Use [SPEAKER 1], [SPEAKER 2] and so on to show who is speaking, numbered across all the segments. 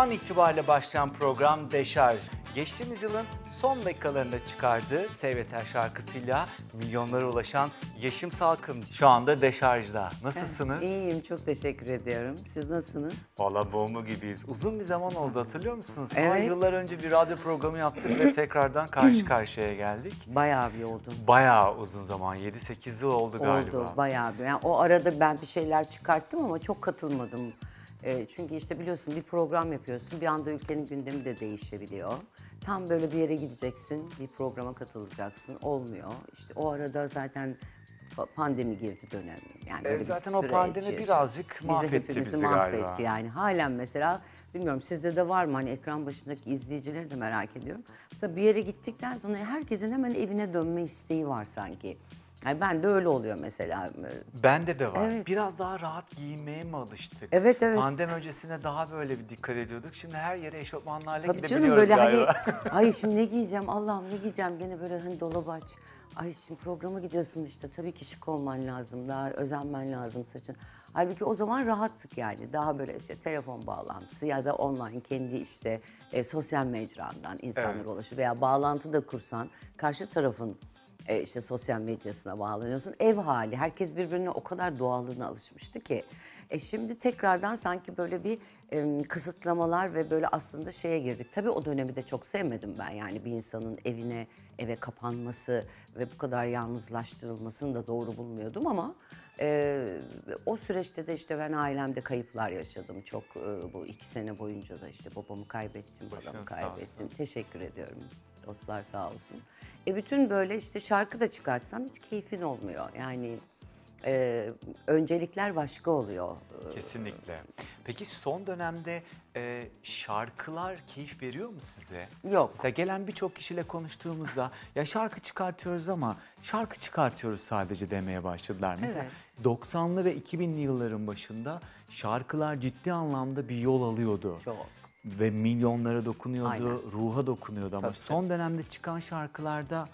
[SPEAKER 1] An itibariyle başlayan program Deşarj. Geçtiğimiz yılın son dakikalarında çıkardığı Seyveter şarkısıyla milyonlara ulaşan Yeşim Salkım şu anda Deşarj'da. Nasılsınız?
[SPEAKER 2] İyiyim, çok teşekkür ediyorum. Siz nasılsınız?
[SPEAKER 1] Valla bomba gibiyiz. Uzun bir zaman oldu hatırlıyor musunuz?
[SPEAKER 2] Evet.
[SPEAKER 1] yıllar önce bir radyo programı yaptık ve tekrardan karşı karşıya geldik.
[SPEAKER 2] Bayağı bir oldum.
[SPEAKER 1] Bayağı uzun zaman, 7-8 yıl oldu galiba.
[SPEAKER 2] Oldu, bayağı bir. Yani o arada ben bir şeyler çıkarttım ama çok katılmadım. Ee, çünkü işte biliyorsun bir program yapıyorsun, bir anda ülkenin gündemi de değişebiliyor. Tam böyle bir yere gideceksin, bir programa katılacaksın, olmuyor. İşte o arada zaten pa- pandemi girdi dönem. Yani
[SPEAKER 1] E, zaten o pandemi birazcık mahvetti
[SPEAKER 2] hepimizi
[SPEAKER 1] bizi
[SPEAKER 2] mahvetti
[SPEAKER 1] galiba.
[SPEAKER 2] yani. Halen mesela bilmiyorum sizde de var mı hani ekran başındaki izleyicileri de merak ediyorum. Mesela bir yere gittikten sonra herkesin hemen evine dönme isteği var sanki. Yani ben de öyle oluyor mesela.
[SPEAKER 1] Bende de var.
[SPEAKER 2] Evet.
[SPEAKER 1] Biraz daha rahat giyinmeye mi alıştık?
[SPEAKER 2] Evet, evet.
[SPEAKER 1] Pandemi öncesinde daha böyle bir dikkat ediyorduk. Şimdi her yere eşofmanlarla
[SPEAKER 2] Tabii canım
[SPEAKER 1] gidebiliyoruz
[SPEAKER 2] böyle
[SPEAKER 1] galiba.
[SPEAKER 2] hani ay şimdi ne giyeceğim Allah'ım ne giyeceğim gene böyle hani dolabı aç. Ay şimdi programa gidiyorsun işte tabii ki şık olman lazım daha özenmen lazım saçın. Halbuki o zaman rahattık yani daha böyle işte telefon bağlantısı ya da online kendi işte e, sosyal mecrandan insanlara
[SPEAKER 1] Evet.
[SPEAKER 2] ulaşıyor veya bağlantı da kursan karşı tarafın e, işte sosyal medyasına bağlanıyorsun. Ev hali herkes birbirine o kadar doğallığına alışmıştı ki. E şimdi tekrardan sanki böyle bir e, kısıtlamalar ve böyle aslında şeye girdik. Tabii o dönemi de çok sevmedim ben. Yani bir insanın evine eve kapanması ve bu kadar yalnızlaştırılmasını da doğru bulmuyordum ama e, o süreçte de işte ben ailemde kayıplar yaşadım. Çok e, bu iki sene boyunca da işte babamı kaybettim,
[SPEAKER 1] Başınız
[SPEAKER 2] babamı kaybettim. Teşekkür ediyorum. Dostlar sağ olsun. E bütün böyle işte şarkı da çıkartsan hiç keyfin olmuyor. Yani e, öncelikler başka oluyor.
[SPEAKER 1] Kesinlikle. Peki son dönemde e, şarkılar keyif veriyor mu size?
[SPEAKER 2] Yok.
[SPEAKER 1] Mesela gelen birçok kişiyle konuştuğumuzda ya şarkı çıkartıyoruz ama şarkı çıkartıyoruz sadece demeye başladılar. Mesela
[SPEAKER 2] Evet.
[SPEAKER 1] 90'lı ve 2000'li yılların başında şarkılar ciddi anlamda bir yol alıyordu.
[SPEAKER 2] Çok.
[SPEAKER 1] Ve milyonlara dokunuyordu,
[SPEAKER 2] Aynen.
[SPEAKER 1] ruha dokunuyordu ama
[SPEAKER 2] Tabii,
[SPEAKER 1] son dönemde çıkan şarkılarda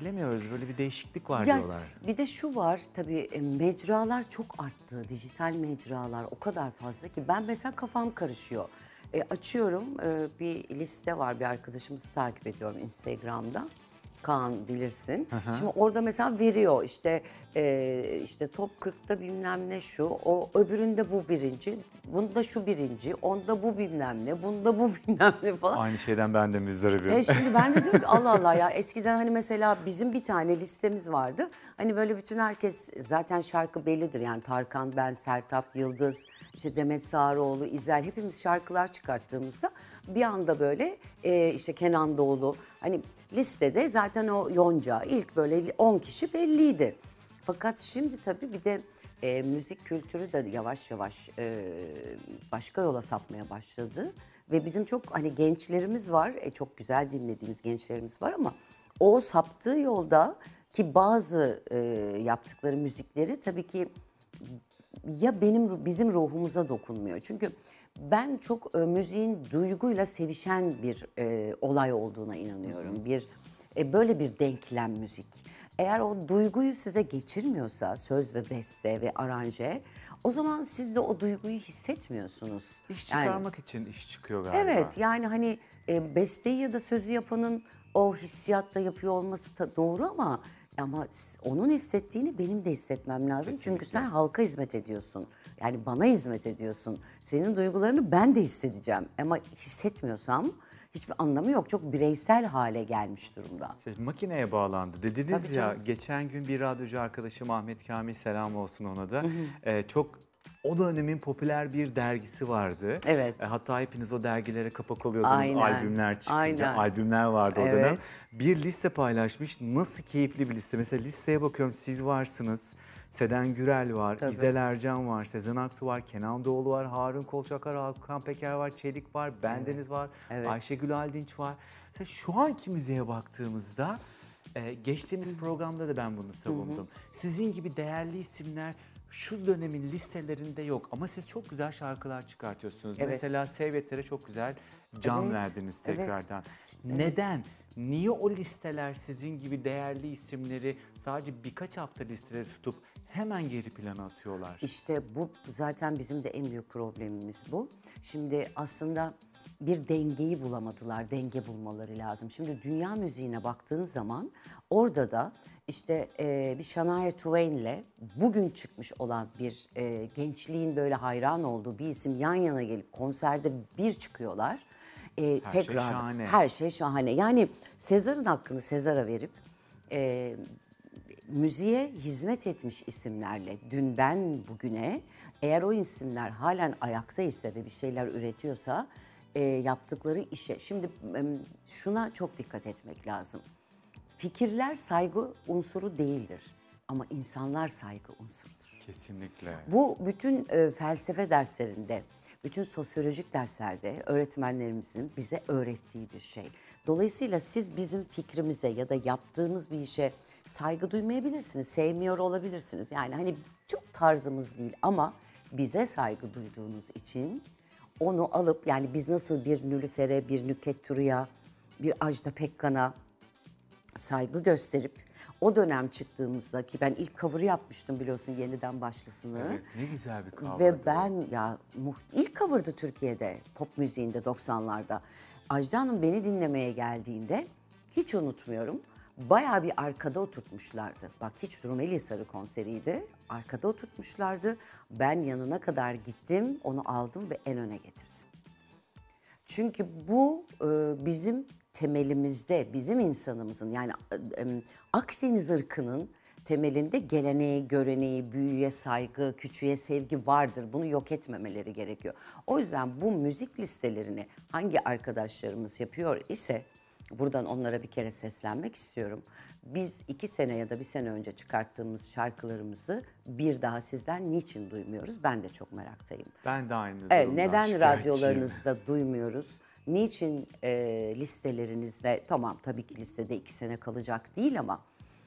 [SPEAKER 1] bilemiyoruz böyle bir değişiklik var
[SPEAKER 2] Ya
[SPEAKER 1] diyorlar.
[SPEAKER 2] bir de şu var tabii e, mecralar çok arttı. Dijital mecralar o kadar fazla ki ben mesela kafam karışıyor. E, açıyorum e, bir liste var bir arkadaşımızı takip ediyorum Instagram'da. Kaan bilirsin. Şimdi orada mesela veriyor işte e, işte top 40'ta bilmem ne şu, o öbüründe bu birinci, bunda şu birinci, onda bu bilmem ne, bunda bu bilmem ne falan.
[SPEAKER 1] Aynı şeyden ben de müzdaribim.
[SPEAKER 2] E şimdi ben de diyorum ki Allah Allah ya eskiden hani mesela bizim bir tane listemiz vardı. Hani böyle bütün herkes zaten şarkı bellidir yani Tarkan, ben, Sertap, Yıldız, işte Demet Sağaroğlu, İzel hepimiz şarkılar çıkarttığımızda bir anda böyle e, işte Kenan Doğulu hani listede zaten o Yonca ilk böyle 10 kişi belliydi. Fakat şimdi tabii bir de e, müzik kültürü de yavaş yavaş e, başka yola sapmaya başladı. Ve bizim çok hani gençlerimiz var, e, çok güzel dinlediğimiz gençlerimiz var ama o saptığı yolda ki bazı e, yaptıkları müzikleri tabii ki ya benim bizim ruhumuza dokunmuyor. Çünkü ben çok e, müziğin duyguyla sevişen bir e, olay olduğuna inanıyorum. Bir e, böyle bir denklem müzik. Eğer o duyguyu size geçirmiyorsa söz ve beste ve aranje o zaman siz de o duyguyu hissetmiyorsunuz.
[SPEAKER 1] İş
[SPEAKER 2] Yani-
[SPEAKER 1] çıkarmak için iş çıkıyor galiba.
[SPEAKER 2] Evet yani hani e, besteyi ya da sözü yapanın o hissiyatla yapıyor olması da doğru ama ama onun hissettiğini benim de hissetmem lazım. Çünkü sen halka hizmet ediyorsun. Yani bana hizmet ediyorsun. Senin duygularını ben de hissedeceğim. Ama hissetmiyorsam hiçbir anlamı yok. Çok bireysel hale gelmiş durumda.
[SPEAKER 1] Şey, makineye bağlandı. Dediniz
[SPEAKER 2] Tabii
[SPEAKER 1] ya
[SPEAKER 2] canım.
[SPEAKER 1] geçen gün bir radyocu arkadaşım Ahmet Kamil selam olsun ona da. Ee, çok o dönemin popüler bir dergisi vardı.
[SPEAKER 2] Evet.
[SPEAKER 1] E, hatta hepiniz o dergilere kapak oluyordunuz.
[SPEAKER 2] Aynen,
[SPEAKER 1] Albümler çıkınca.
[SPEAKER 2] aynen.
[SPEAKER 1] Albümler vardı o
[SPEAKER 2] Evet.
[SPEAKER 1] dönem. Bir liste paylaşmış. Nasıl keyifli bir liste. Mesela listeye bakıyorum siz varsınız. Seden Gürel var,
[SPEAKER 2] Tabii.
[SPEAKER 1] İzel Ercan var, Sezen Aksu var, Kenan Doğulu var, Harun Kolçakar, Hakan Peker var, Çelik var, Bendeniz var,
[SPEAKER 2] Evet.
[SPEAKER 1] Ayşegül Aldinç var. Mesela şu anki müziğe baktığımızda e, geçtiğimiz programda da ben bunu savundum. Sizin gibi değerli isimler şu dönemin listelerinde yok ama siz çok güzel şarkılar çıkartıyorsunuz.
[SPEAKER 2] Evet.
[SPEAKER 1] Mesela Seyvetlere çok güzel can
[SPEAKER 2] Evet,
[SPEAKER 1] verdiniz
[SPEAKER 2] evet.
[SPEAKER 1] tekrardan. Neden? Niye o listeler sizin gibi değerli isimleri sadece birkaç hafta listede tutup hemen geri plana atıyorlar?
[SPEAKER 2] İşte bu zaten bizim de en büyük problemimiz bu. Şimdi aslında bir dengeyi bulamadılar. Denge bulmaları lazım. Şimdi dünya müziğine baktığın zaman orada da işte e, bir Shania Twain'le bugün çıkmış olan bir e, gençliğin böyle hayran olduğu bir isim yan yana gelip konserde bir çıkıyorlar. E,
[SPEAKER 1] Her şey
[SPEAKER 2] tekrar
[SPEAKER 1] şahane.
[SPEAKER 2] her şey şahane. Yani Sezar'ın hakkını Sezar'a verip e, müziğe hizmet etmiş isimlerle dünden bugüne eğer o isimler halen ayakta ise ve bir şeyler üretiyorsa e, yaptıkları işe şimdi em, şuna çok dikkat etmek lazım. Fikirler saygı unsuru değildir ama insanlar saygı unsurudur.
[SPEAKER 1] Kesinlikle.
[SPEAKER 2] Bu bütün e, felsefe derslerinde, bütün sosyolojik derslerde öğretmenlerimizin bize öğrettiği bir şey. Dolayısıyla siz bizim fikrimize ya da yaptığımız bir işe saygı duymayabilirsiniz, sevmiyor olabilirsiniz. Yani hani çok tarzımız değil ama bize saygı duyduğunuz için onu alıp yani biz nasıl bir Nülüfer'e, bir Nüket Turu'ya, bir Ajda Pekkan'a saygı gösterip o dönem çıktığımızda ki ben ilk cover'ı yapmıştım biliyorsun yeniden başlasını.
[SPEAKER 1] Evet, ne güzel bir kavga.
[SPEAKER 2] Ve ben ya ilk cover'dı Türkiye'de pop müziğinde 90'larda. Ajda Hanım beni dinlemeye geldiğinde hiç unutmuyorum. Bayağı bir arkada oturtmuşlardı. Bak hiç Rumeli Hisarı konseriydi. Arkada oturtmuşlardı. Ben yanına kadar gittim, onu aldım ve en öne getirdim. Çünkü bu e, bizim temelimizde, bizim insanımızın yani e, Akdeniz ırkının temelinde geleneği, göreneği, büyüye saygı, küçüğe sevgi vardır. Bunu yok etmemeleri gerekiyor. O yüzden bu müzik listelerini hangi arkadaşlarımız yapıyor ise buradan onlara bir kere seslenmek istiyorum. Biz iki sene ya da bir sene önce çıkarttığımız şarkılarımızı bir daha sizden niçin duymuyoruz? Ben de çok meraktayım.
[SPEAKER 1] Ben de aynı
[SPEAKER 2] Evet,
[SPEAKER 1] durumdan
[SPEAKER 2] neden
[SPEAKER 1] şikayetçiyim.
[SPEAKER 2] radyolarınızda duymuyoruz? Niçin e, listelerinizde, tamam tabii ki listede iki sene kalacak değil ama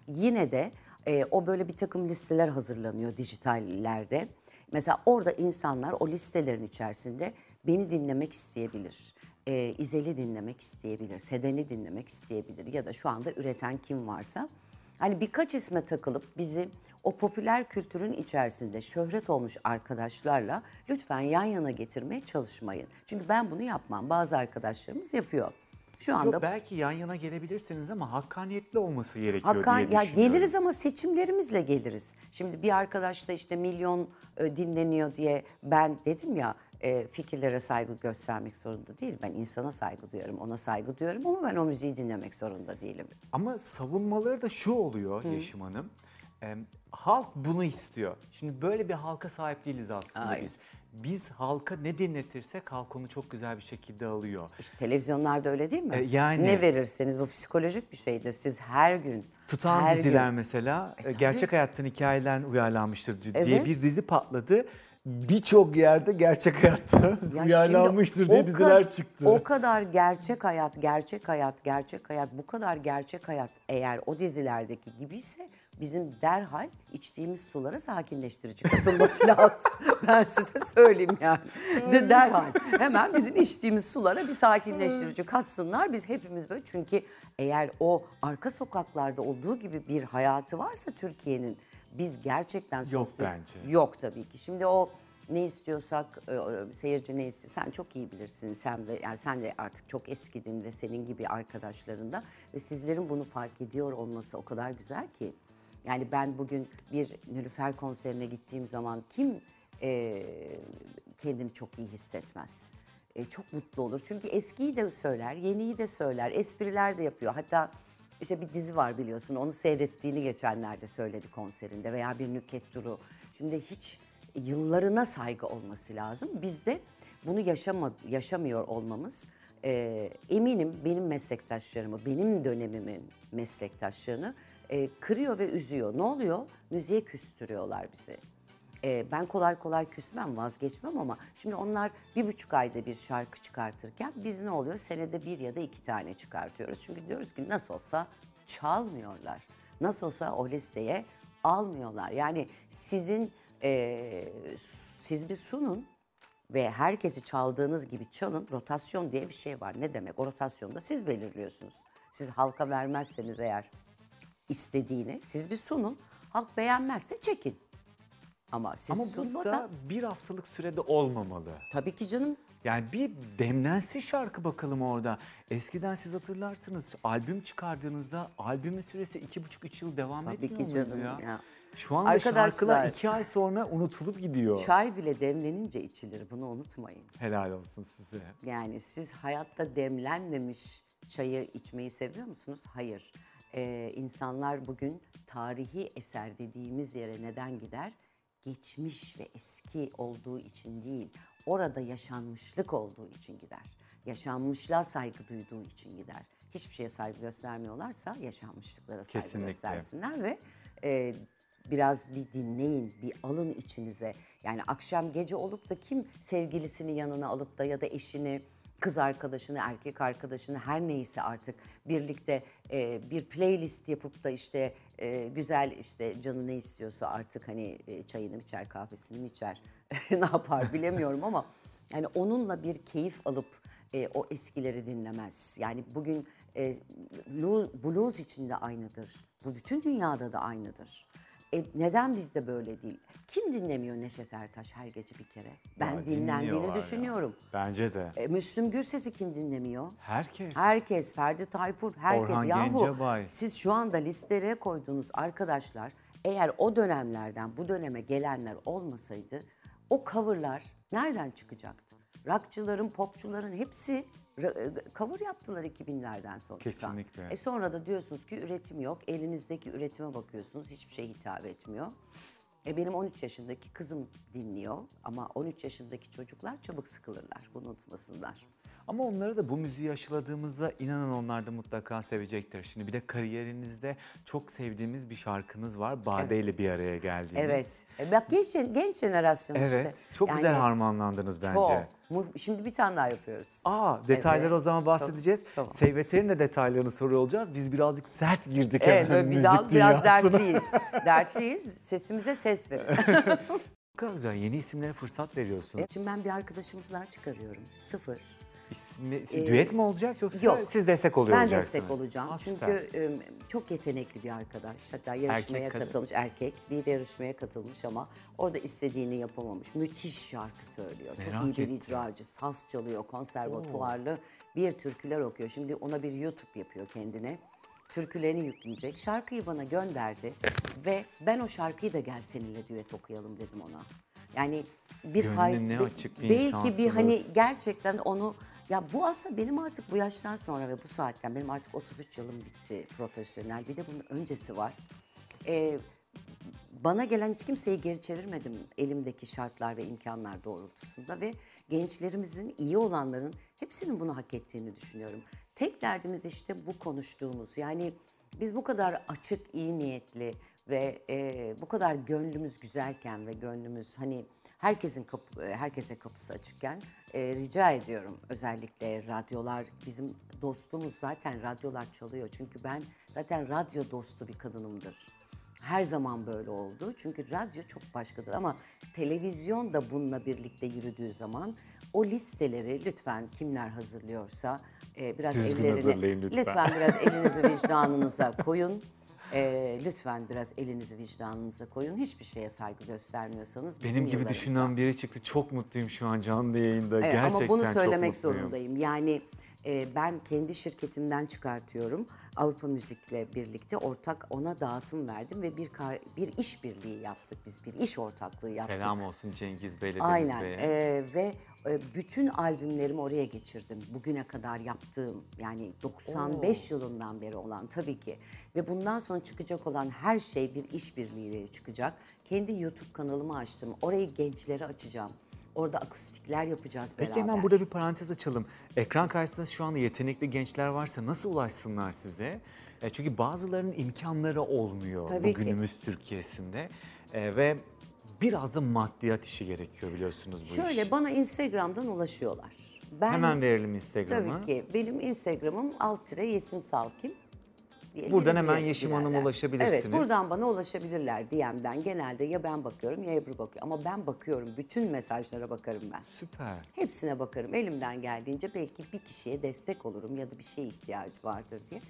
[SPEAKER 2] yine de e, o böyle bir takım listeler hazırlanıyor dijitallerde. Mesela orada insanlar o listelerin içerisinde beni dinlemek isteyebilir. E, İzel'i dinlemek isteyebilir, Seden'i dinlemek isteyebilir ya da şu anda üreten kim varsa. Hani birkaç isme takılıp bizi o popüler kültürün içerisinde şöhret olmuş arkadaşlarla lütfen yan yana getirmeye çalışmayın. Çünkü ben bunu yapmam. Bazı arkadaşlarımız yapıyor. Şu anda
[SPEAKER 1] Yok, belki yan yana gelebilirsiniz ama hakkaniyetli olması gerekiyor
[SPEAKER 2] Hakan,
[SPEAKER 1] diye
[SPEAKER 2] ya
[SPEAKER 1] düşünüyorum.
[SPEAKER 2] geliriz ama seçimlerimizle geliriz. Şimdi bir arkadaş da işte milyon e, dinleniyor diye ben dedim ya e, fikirlere saygı göstermek zorunda değil. Ben insana saygı duyuyorum, ona saygı duyuyorum ama ben o müziği dinlemek zorunda değilim.
[SPEAKER 1] Ama savunmaları da şu oluyor Yeşim Hanım. e, halk bunu istiyor. Şimdi böyle bir halka sahip değiliz aslında
[SPEAKER 2] Aynen.
[SPEAKER 1] biz. Biz halka ne dinletirsek halk onu çok güzel bir şekilde alıyor.
[SPEAKER 2] İşte televizyonlarda öyle değil mi?
[SPEAKER 1] E, yani-
[SPEAKER 2] Ne verirseniz bu psikolojik bir şeydir. Siz her gün
[SPEAKER 1] Tutan
[SPEAKER 2] her
[SPEAKER 1] diziler
[SPEAKER 2] gün-
[SPEAKER 1] mesela e,
[SPEAKER 2] tabii.
[SPEAKER 1] gerçek hayattan hikayeler uyarlanmıştır di- diye
[SPEAKER 2] Evet.
[SPEAKER 1] bir dizi patladı. Birçok yerde gerçek hayatta
[SPEAKER 2] Ya
[SPEAKER 1] uyarlanmıştır diye diziler çıktı.
[SPEAKER 2] O kadar gerçek hayat, gerçek hayat, gerçek hayat, bu kadar gerçek hayat eğer o dizilerdeki gibiyse bizim derhal içtiğimiz sulara sakinleştirici katılması lazım. ben size söyleyeyim yani. De derhal. Hemen bizim içtiğimiz sulara bir sakinleştirici katsınlar. Biz hepimiz böyle çünkü eğer o arka sokaklarda olduğu gibi bir hayatı varsa Türkiye'nin biz gerçekten
[SPEAKER 1] Yok
[SPEAKER 2] sosyo-
[SPEAKER 1] bence.
[SPEAKER 2] Yok tabii ki. Şimdi o ne istiyorsak e, seyirci ne istiyor sen çok iyi bilirsin. Sen ve yani sen de artık çok eskidin ve senin gibi arkadaşların da ve sizlerin bunu fark ediyor olması o kadar güzel ki. Yani ben bugün bir Nilüfer konserine gittiğim zaman kim e, kendini çok iyi hissetmez? E, çok mutlu olur. Çünkü eskiyi de söyler yeniyi de söyler espriler de yapıyor. Hatta işte bir dizi var biliyorsun onu seyrettiğini geçenlerde söyledi konserinde veya bir Nüket Duru şimdi hiç yıllarına saygı olması lazım. Biz de bunu yaşama, yaşamıyor olmamız e, eminim benim meslektaşlarımı, benim dönemimin meslektaşlarını e, kırıyor ve üzüyor. Ne oluyor? Müziğe küstürüyorlar bizi. E, ben kolay kolay küsmem, vazgeçmem ama şimdi onlar bir buçuk ayda bir şarkı çıkartırken biz ne oluyor? Senede bir ya da iki tane çıkartıyoruz. Çünkü diyoruz ki nasıl olsa çalmıyorlar. Nasıl olsa o listeye almıyorlar. Yani sizin e, siz bir sunun ve herkesi çaldığınız gibi çalın. Rotasyon diye bir şey var. Ne demek? O rotasyonda siz belirliyorsunuz. Siz halka vermezseniz eğer istediğini siz bir sunun. Halk beğenmezse çekin. Ama siz
[SPEAKER 1] Ama
[SPEAKER 2] sunmadan
[SPEAKER 1] burada bir haftalık sürede olmamalı.
[SPEAKER 2] tabii ki canım
[SPEAKER 1] Yani bir demlensin şarkı bakalım orada. Eskiden siz hatırlarsınız albüm çıkardığınızda albümün süresi iki buçuk üç yıl devam
[SPEAKER 2] Tabii
[SPEAKER 1] etmiyor
[SPEAKER 2] ki
[SPEAKER 1] muydu
[SPEAKER 2] canım
[SPEAKER 1] ya?
[SPEAKER 2] ya.
[SPEAKER 1] Şu anda
[SPEAKER 2] Arkadaşlar-
[SPEAKER 1] şarkılar iki ay sonra unutulup gidiyor.
[SPEAKER 2] Çay bile demlenince içilir bunu unutmayın.
[SPEAKER 1] Helal olsun size.
[SPEAKER 2] Yani siz hayatta demlenmemiş çayı içmeyi seviyor musunuz? Hayır. Ee, insanlar bugün tarihi eser dediğimiz yere neden gider? Geçmiş ve eski olduğu için değil, orada yaşanmışlık olduğu için gider. Yaşanmışlığa saygı duyduğu için gider. Hiçbir şeye saygı göstermiyorlarsa yaşanmışlıklara saygı
[SPEAKER 1] Kesinlikle.
[SPEAKER 2] göstersinler ve e, biraz bir dinleyin, bir alın içinize. Yani akşam gece olup da kim sevgilisini yanına alıp da ya da eşini, kız arkadaşını, erkek arkadaşını her neyse artık birlikte e, bir playlist yapıp da işte e, güzel işte canı ne istiyorsa artık hani e, çayını mı içer, kahvesini mi içer, ne yapar bilemiyorum ama yani onunla bir keyif alıp e, o eskileri dinlemez. Yani bugün e, blues, blues için de aynıdır. Bu bütün dünyada da aynıdır. E, neden bizde böyle değil? Kim dinlemiyor Neşet Ertaş her gece bir kere? Ben
[SPEAKER 1] Ya
[SPEAKER 2] dinlendiğini
[SPEAKER 1] dinliyorlar ya.
[SPEAKER 2] düşünüyorum.
[SPEAKER 1] Bence de.
[SPEAKER 2] E, Müslüm Gürses'i kim dinlemiyor?
[SPEAKER 1] Herkes.
[SPEAKER 2] Herkes, Ferdi Tayfur, herkes.
[SPEAKER 1] Orhan
[SPEAKER 2] Yahu
[SPEAKER 1] Gencebay.
[SPEAKER 2] siz şu anda listelere koyduğunuz arkadaşlar eğer o dönemlerden bu döneme gelenler olmasaydı o coverlar nereden çıkacaktı? Rockçıların, popçuların hepsi ra- e, yaptılar 2000'lerden sonra. çıkan.
[SPEAKER 1] Kesinlikle.
[SPEAKER 2] E sonra da diyorsunuz ki üretim yok. Elinizdeki üretime bakıyorsunuz. Hiçbir şey hitap etmiyor. E benim 13 yaşındaki kızım dinliyor ama 13 yaşındaki çocuklar çabuk sıkılırlar. Bunu unutmasınlar.
[SPEAKER 1] Ama onları da bu müziği aşıladığımızda inanın onlar da mutlaka sevecektir. Şimdi bir de kariyerinizde çok sevdiğimiz bir şarkınız var. Bade ile bir araya geldiğiniz.
[SPEAKER 2] Evet. E bak genç, genç jenerasyon işte.
[SPEAKER 1] Evet. Çok
[SPEAKER 2] Yani
[SPEAKER 1] güzel harmanlandınız bence.
[SPEAKER 2] çok. Şimdi bir tane daha yapıyoruz.
[SPEAKER 1] Aa detayları
[SPEAKER 2] Evet.
[SPEAKER 1] o zaman bahsedeceğiz.
[SPEAKER 2] Tamam.
[SPEAKER 1] Seyveter'in de detaylarını soruyor olacağız. Biz birazcık sert girdik
[SPEAKER 2] Evet
[SPEAKER 1] hemen
[SPEAKER 2] böyle bir
[SPEAKER 1] müzik
[SPEAKER 2] biraz
[SPEAKER 1] dünyasına.
[SPEAKER 2] dertliyiz. dertliyiz. Sesimize ses verin.
[SPEAKER 1] Kadar güzel yeni isimlere fırsat veriyorsun.
[SPEAKER 2] Şimdi ben bir arkadaşımızla çıkarıyorum. Sıfır.
[SPEAKER 1] İsmi,
[SPEAKER 2] Ee,
[SPEAKER 1] düet mi olacak yoksa
[SPEAKER 2] yok.
[SPEAKER 1] siz destek oluyor
[SPEAKER 2] Ben destek olacağım.
[SPEAKER 1] Aa,
[SPEAKER 2] Çünkü e, çok yetenekli bir arkadaş. Hatta yarışmaya
[SPEAKER 1] Erkek, kadın.
[SPEAKER 2] katılmış erkek. Bir yarışmaya katılmış ama orada istediğini yapamamış. Müthiş şarkı söylüyor.
[SPEAKER 1] Merak
[SPEAKER 2] çok iyi bir icracı. Saz çalıyor, konservatuvarlı bir türküler okuyor. Şimdi ona bir YouTube yapıyor kendine. Türkülerini yükleyecek. Şarkıyı bana gönderdi ve ben o şarkıyı da gel seninle düet okuyalım dedim ona. Yani bir
[SPEAKER 1] Gönlü
[SPEAKER 2] fay-
[SPEAKER 1] ne
[SPEAKER 2] be-
[SPEAKER 1] açık bir
[SPEAKER 2] belki bir hani gerçekten onu ya bu aslında benim artık bu yaştan sonra ve bu saatten benim artık 33 yılım bitti profesyonel. Bir de bunun öncesi var. Ee, bana gelen hiç kimseyi geri çevirmedim elimdeki şartlar ve imkanlar doğrultusunda ve gençlerimizin iyi olanların hepsinin bunu hak ettiğini düşünüyorum. Tek derdimiz işte bu konuştuğumuz yani biz bu kadar açık, iyi niyetli ve e, bu kadar gönlümüz güzelken ve gönlümüz hani herkesin kapı, e, herkese kapısı açıkken e, rica ediyorum özellikle radyolar bizim dostumuz zaten radyolar çalıyor çünkü ben zaten radyo dostu bir kadınımdır. Her zaman böyle oldu. Çünkü radyo çok başkadır ama televizyon da bununla birlikte yürüdüğü zaman o listeleri lütfen kimler hazırlıyorsa e, biraz
[SPEAKER 1] Düzgün
[SPEAKER 2] ellerini
[SPEAKER 1] hazırlayın lütfen.
[SPEAKER 2] biraz elinizi vicdanınıza koyun. E, lütfen biraz elinizi vicdanınıza koyun. Hiçbir şeye saygı göstermiyorsanız bizim
[SPEAKER 1] Benim gibi
[SPEAKER 2] yıllarımıza.
[SPEAKER 1] düşünen biri çıktı. Çok mutluyum şu an canlı yayında.
[SPEAKER 2] Evet,
[SPEAKER 1] Gerçekten
[SPEAKER 2] ama bunu
[SPEAKER 1] çok
[SPEAKER 2] söylemek
[SPEAKER 1] mutluyum.
[SPEAKER 2] zorundayım. Yani e, ben kendi şirketimden çıkartıyorum. Avrupa Müzik'le birlikte ortak ona dağıtım verdim ve bir kar- bir işbirliği yaptık. Biz bir iş ortaklığı yaptık.
[SPEAKER 1] Selam olsun Cengiz Bey'le Deniz
[SPEAKER 2] Aynen
[SPEAKER 1] Bey'e.
[SPEAKER 2] Ee, ve bütün albümlerimi oraya geçirdim. Bugüne kadar yaptığım yani 95 yılından beri olan tabii ki. Ve bundan sonra çıkacak olan her şey bir işbirliğiyle çıkacak. Kendi YouTube kanalımı açtım. Orayı gençlere açacağım. Orada akustikler yapacağız beraber.
[SPEAKER 1] Peki hemen burada bir parantez açalım. Ekran karşısında şu anda yetenekli gençler varsa nasıl ulaşsınlar size? E, çünkü bazılarının imkanları olmuyor
[SPEAKER 2] Tabii
[SPEAKER 1] bu
[SPEAKER 2] ki.
[SPEAKER 1] Türkiye'sinde. E, ve biraz da maddiyat işi gerekiyor biliyorsunuz bu
[SPEAKER 2] Şöyle
[SPEAKER 1] iş.
[SPEAKER 2] bana Instagram'dan ulaşıyorlar. Ben
[SPEAKER 1] Hemen verelim Instagram'ı.
[SPEAKER 2] Tabii ki. Benim Instagram'ım alt tire Yesim Salkim. diye
[SPEAKER 1] Buradan hemen Yeşim Hanım'a ulaşabilirsiniz.
[SPEAKER 2] Evet buradan bana ulaşabilirler DM'den. Genelde ya ben bakıyorum ya Ebru bakıyor. Ama ben bakıyorum. Bütün mesajlara bakarım ben.
[SPEAKER 1] Süper.
[SPEAKER 2] Hepsine bakarım. Elimden geldiğince belki bir kişiye destek olurum ya da bir şeye ihtiyacı vardır diye.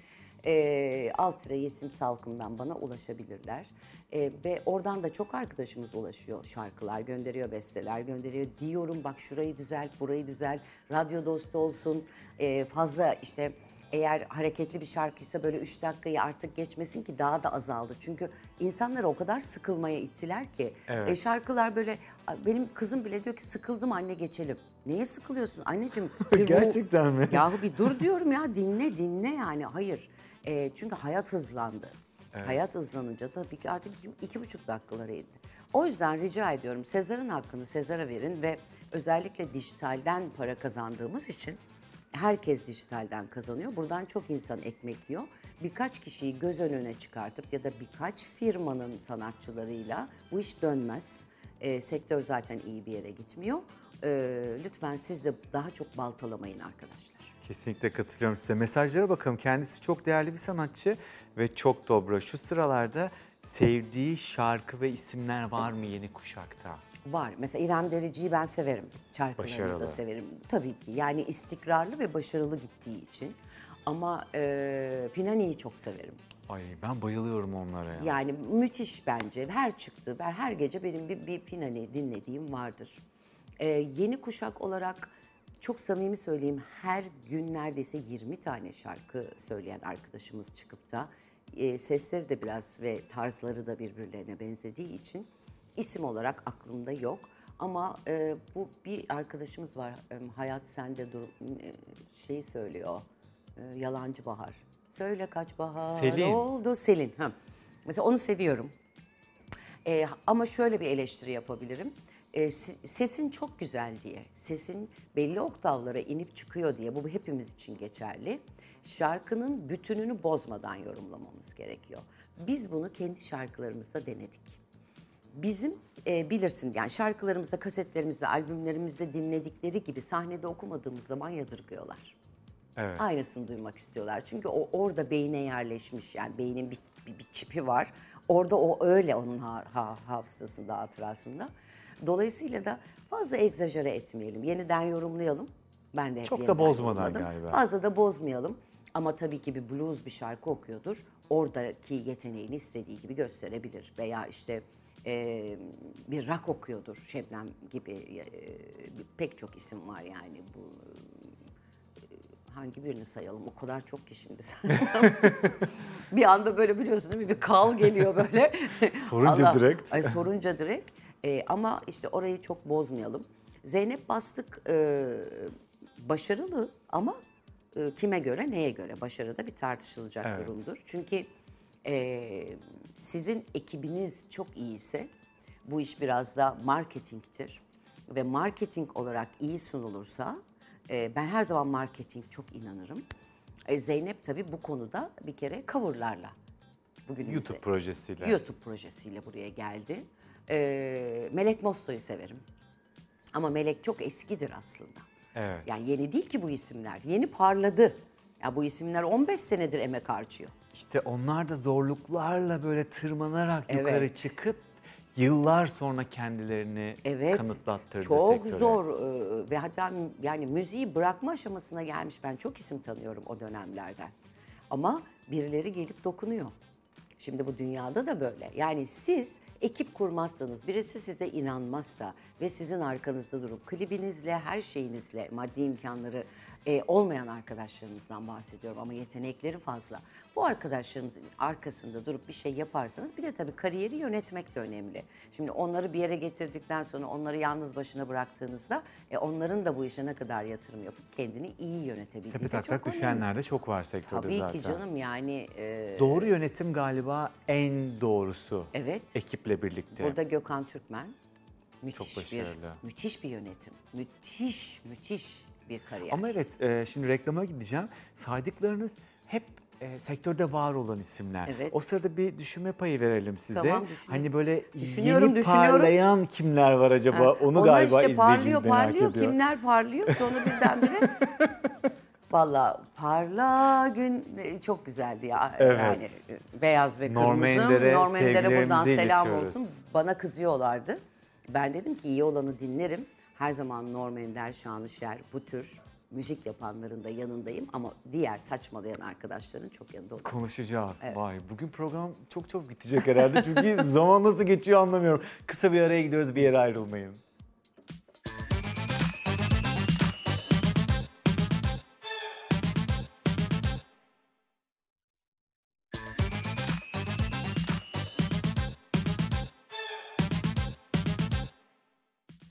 [SPEAKER 2] E, alt yesim salkımdan bana ulaşabilirler. E, ve oradan da çok arkadaşımız ulaşıyor. Şarkılar gönderiyor, besteler gönderiyor. Diyorum bak şurayı düzelt, burayı düzelt. Radyo dostu olsun. E, fazla işte eğer hareketli bir şarkıysa böyle 3 dakikayı artık geçmesin ki daha da azaldı. Çünkü insanları o kadar sıkılmaya ittiler ki.
[SPEAKER 1] Evet.
[SPEAKER 2] E, şarkılar böyle benim kızım bile diyor ki sıkıldım anne geçelim. Neye sıkılıyorsun anneciğim? bir
[SPEAKER 1] Gerçekten mi?
[SPEAKER 2] Yahu bir dur diyorum ya dinle dinle yani hayır. E, çünkü hayat hızlandı. Hayat hızlanınca tabii ki artık iki, iki buçuk dakikalara indi. O yüzden rica ediyorum Sezar'ın hakkını Sezar'a verin ve özellikle dijitalden para kazandığımız için herkes dijitalden kazanıyor. Buradan çok insan ekmek yiyor. Birkaç kişiyi göz önüne çıkartıp ya da birkaç firmanın sanatçılarıyla bu iş dönmez. E, sektör zaten iyi bir yere gitmiyor. E, lütfen siz de daha çok baltalamayın arkadaşlar.
[SPEAKER 1] Kesinlikle katılıyorum size. Mesajlara bakalım. Kendisi çok değerli bir sanatçı ve çok dobra. Şu sıralarda sevdiği şarkı ve isimler var mı yeni kuşakta?
[SPEAKER 2] Var. Mesela İrem Derici'yi ben severim. Şarkılarını
[SPEAKER 1] Başarılı.
[SPEAKER 2] da severim. Tabii ki. Yani istikrarlı ve başarılı gittiği için. Ama e, Pinani'yi çok severim.
[SPEAKER 1] Ay ben bayılıyorum onlara ya.
[SPEAKER 2] Yani müthiş bence. Her çıktığı, ben her gece benim bir, bir Pinani dinlediğim vardır. Ee, yeni kuşak olarak çok samimi söyleyeyim her gün neredeyse 20 tane şarkı söyleyen arkadaşımız çıkıp da e, sesleri de biraz ve tarzları da birbirlerine benzediği için isim olarak aklımda yok. Ama e, bu bir arkadaşımız var e, Hayat Sende Dur e, şeyi söylüyor e, Yalancı Bahar. Söyle kaç bahar
[SPEAKER 1] Selin.
[SPEAKER 2] oldu Selin. Ha. Mesela onu seviyorum. Ee, ama şöyle bir eleştiri yapabilirim. Si- sesin çok güzel diye, sesin belli oktavlara inip çıkıyor diye, bu hepimiz için geçerli. Şarkının bütününü bozmadan yorumlamamız gerekiyor. Biz bunu kendi şarkılarımızda denedik. Bizim e, bilirsin yani şarkılarımızda, kasetlerimizde, albümlerimizde dinledikleri gibi sahnede okumadığımız zaman yadırgıyorlar.
[SPEAKER 1] Evet.
[SPEAKER 2] Aynısını duymak istiyorlar. Çünkü o orada beyine yerleşmiş yani beynin bir, bir, bir çipi var. Orada o öyle onun ha, ha- hafızasında, hatırasında. Dolayısıyla da fazla egzajere etmeyelim. Yeniden yorumlayalım. Ben de hep
[SPEAKER 1] Çok da
[SPEAKER 2] yeniden
[SPEAKER 1] bozmadan
[SPEAKER 2] yorumladım.
[SPEAKER 1] galiba.
[SPEAKER 2] Fazla da bozmayalım. Ama tabii ki bir blues bir şarkı okuyordur. Oradaki yeteneğini istediği gibi gösterebilir. Veya işte e, bir rock okuyordur. Şebnem gibi e, pek çok isim var yani bu hangi birini sayalım? O kadar çok ki şimdi. bir anda böyle biliyorsun değil mi? Bir kal geliyor böyle.
[SPEAKER 1] Sorunca direkt.
[SPEAKER 2] Ay sorunca direkt. Ee, ama işte orayı çok bozmayalım. Zeynep Bastık e, başarılı ama e, kime göre neye göre? Başarı da bir tartışılacak
[SPEAKER 1] Evet.
[SPEAKER 2] durumdur. Çünkü e, sizin ekibiniz çok iyiyse bu iş biraz da marketingtir. Ve marketing olarak iyi sunulursa e, ben her zaman marketing çok inanırım. E, Zeynep tabii bu konuda bir kere coverlarla bugünümüze
[SPEAKER 1] YouTube projesiyle.
[SPEAKER 2] YouTube projesiyle buraya geldi. Ee, Melek Mosto'yu severim. Ama Melek çok eskidir aslında.
[SPEAKER 1] Evet.
[SPEAKER 2] Yani yeni değil ki bu isimler. Yeni parladı. Ya bu isimler 15 senedir emek harcıyor.
[SPEAKER 1] İşte onlar da zorluklarla böyle tırmanarak
[SPEAKER 2] Evet.
[SPEAKER 1] yukarı çıkıp yıllar sonra kendilerini
[SPEAKER 2] Evet.
[SPEAKER 1] kanıtlattırdı
[SPEAKER 2] Çok
[SPEAKER 1] sektöre.
[SPEAKER 2] zor e, ve hatta yani müziği bırakma aşamasına gelmiş. Ben çok isim tanıyorum o dönemlerden. Ama birileri gelip dokunuyor. Şimdi bu dünyada da böyle. Yani siz ekip kurmazsanız, birisi size inanmazsa ve sizin arkanızda durup klibinizle, her şeyinizle, maddi imkanları e, olmayan arkadaşlarımızdan bahsediyorum ama yetenekleri fazla. Bu arkadaşlarımızın arkasında durup bir şey yaparsanız bir de tabii kariyeri yönetmek de önemli. Şimdi onları bir yere getirdikten sonra onları yalnız başına bıraktığınızda e, onların da bu işe ne kadar yatırım yapıp kendini iyi yönetebildiği
[SPEAKER 1] Tepe
[SPEAKER 2] de
[SPEAKER 1] tak
[SPEAKER 2] çok
[SPEAKER 1] tak
[SPEAKER 2] önemli.
[SPEAKER 1] düşenler de çok var sektörde
[SPEAKER 2] Tabii
[SPEAKER 1] zaten.
[SPEAKER 2] ki canım yani e,
[SPEAKER 1] Doğru yönetim galiba en doğrusu.
[SPEAKER 2] Evet.
[SPEAKER 1] Ekiple birlikte.
[SPEAKER 2] Burada Gökhan Türkmen müthiş
[SPEAKER 1] Çok
[SPEAKER 2] bir
[SPEAKER 1] başarılı.
[SPEAKER 2] müthiş bir yönetim. Müthiş müthiş bir kariyer.
[SPEAKER 1] Ama evet e, şimdi reklama gideceğim. Saydıklarınız hep e, sektörde var olan isimler.
[SPEAKER 2] Evet.
[SPEAKER 1] O sırada bir düşünme payı verelim size.
[SPEAKER 2] Tamam,
[SPEAKER 1] hani böyle
[SPEAKER 2] Düşünüyorum,
[SPEAKER 1] yeni
[SPEAKER 2] düşünüyorum.
[SPEAKER 1] parlayan kimler var acaba?
[SPEAKER 2] Ha,
[SPEAKER 1] Onu
[SPEAKER 2] onlar
[SPEAKER 1] galiba
[SPEAKER 2] işte parlıyor
[SPEAKER 1] merak
[SPEAKER 2] parlıyor
[SPEAKER 1] ediyor.
[SPEAKER 2] kimler parlıyor sonra birdenbire Valla parla gün e, çok güzeldi ya.
[SPEAKER 1] Evet.
[SPEAKER 2] Yani e, beyaz ve kırmızı.
[SPEAKER 1] Ender'e
[SPEAKER 2] Norm Ender'e buradan selam
[SPEAKER 1] iletiyoruz.
[SPEAKER 2] olsun. Bana kızıyorlardı. Ben dedim ki iyi olanı dinlerim. Her zaman Norm Ender, Şanışer bu tür müzik yapanların da yanındayım ama diğer saçmalayan arkadaşların çok yanında oluyorum.
[SPEAKER 1] Konuşacağız. Vay bugün program çok çok bitecek herhalde. Çünkü zaman nasıl geçiyor anlamıyorum. Kısa bir araya gidiyoruz bir yere ayrılmayın.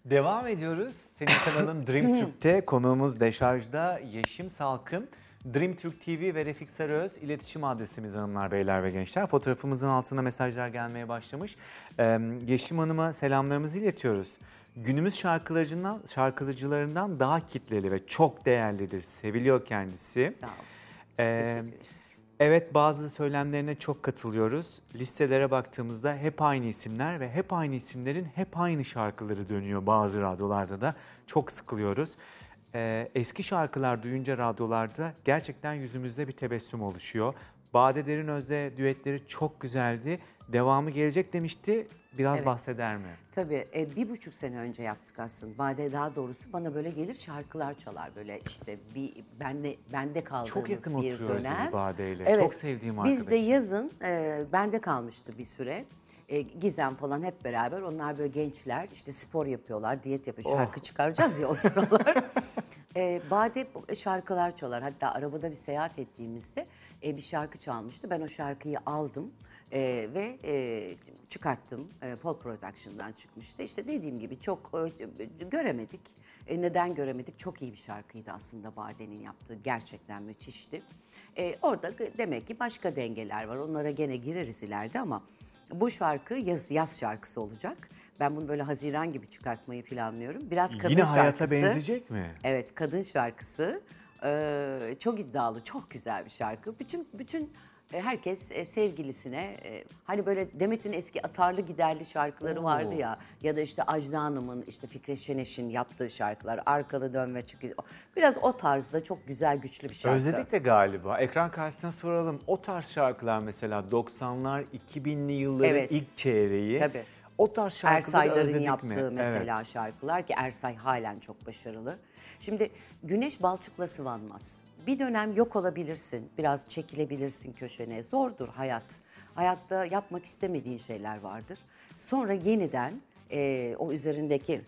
[SPEAKER 1] Devam ediyoruz. Senin kanalın Dream Türk'te konuğumuz Deşarj'da Yeşim Salkım. Dream Türk TV ve Refik Sarıöz iletişim adresimiz hanımlar, beyler ve gençler. Fotoğrafımızın altına mesajlar gelmeye başlamış. Ee, Yeşim Hanım'a selamlarımızı iletiyoruz. Günümüz şarkılarından, şarkıcılarından daha kitleli ve çok değerlidir. Seviliyor kendisi.
[SPEAKER 2] Sağ ol.
[SPEAKER 1] Ee,
[SPEAKER 2] Teşekkür ederim.
[SPEAKER 1] Evet bazı söylemlerine çok katılıyoruz. Listelere baktığımızda hep aynı isimler ve hep aynı isimlerin hep aynı şarkıları dönüyor bazı radyolarda da. Çok sıkılıyoruz. Ee, eski şarkılar duyunca radyolarda gerçekten yüzümüzde bir tebessüm oluşuyor. Bade Derinöz'le düetleri çok güzeldi. Devamı gelecek demişti. Biraz
[SPEAKER 2] Evet.
[SPEAKER 1] bahseder mi?
[SPEAKER 2] Tabii e, bir buçuk sene önce yaptık aslında. Bade daha doğrusu bana böyle gelir şarkılar çalar böyle işte bir bende bende kaldığımız
[SPEAKER 1] Çok yakın
[SPEAKER 2] bir
[SPEAKER 1] oturuyoruz
[SPEAKER 2] dönem.
[SPEAKER 1] biz Bade'yle.
[SPEAKER 2] Evet.
[SPEAKER 1] Çok sevdiğim
[SPEAKER 2] Biz de
[SPEAKER 1] arkadaşım.
[SPEAKER 2] yazın e, bende kalmıştı bir süre. E, Gizem falan hep beraber onlar böyle gençler işte spor yapıyorlar, diyet yapıyor.
[SPEAKER 1] Oh.
[SPEAKER 2] Şarkı çıkaracağız ya o sıralar. e, Bade şarkılar çalar. Hatta arabada bir seyahat ettiğimizde e, bir şarkı çalmıştı. Ben o şarkıyı aldım e, ve e, çıkarttım. E, Pol Production'dan çıkmıştı. İşte dediğim gibi çok e, göremedik. E, neden göremedik? Çok iyi bir şarkıydı aslında Bade'nin yaptığı. Gerçekten müthişti. E, orada demek ki başka dengeler var. Onlara gene gireriz ileride ama bu şarkı yaz, yaz şarkısı olacak. Ben bunu böyle Haziran gibi çıkartmayı planlıyorum. Biraz kadın
[SPEAKER 1] Yine hayata
[SPEAKER 2] şarkısı.
[SPEAKER 1] benzeyecek mi?
[SPEAKER 2] Evet, kadın şarkısı. Ee, çok iddialı, çok güzel bir şarkı. Bütün bütün e, herkes e, sevgilisine e, hani böyle Demet'in eski atarlı giderli şarkıları
[SPEAKER 1] Oo.
[SPEAKER 2] vardı ya ya da işte Ajda Hanım'ın işte Fikret Şeneş'in yaptığı şarkılar Arkalı Dön ve Çık. Biraz o tarzda çok güzel güçlü bir şarkı.
[SPEAKER 1] Özledik de galiba. Ekran karşısına soralım. O tarz şarkılar mesela 90'lar, 2000'li yılların
[SPEAKER 2] Evet.
[SPEAKER 1] ilk çeyreği.
[SPEAKER 2] Tabii.
[SPEAKER 1] O tarz şarkıları
[SPEAKER 2] Ersayların
[SPEAKER 1] özledik
[SPEAKER 2] yaptığı
[SPEAKER 1] mi?
[SPEAKER 2] mesela
[SPEAKER 1] Evet.
[SPEAKER 2] şarkılar ki Ersay halen çok başarılı. Şimdi güneş balçıkla sıvanmaz. Bir dönem yok olabilirsin, biraz çekilebilirsin köşene. Zordur hayat. Hayatta yapmak istemediğin şeyler vardır. Sonra yeniden eee, o üzerindeki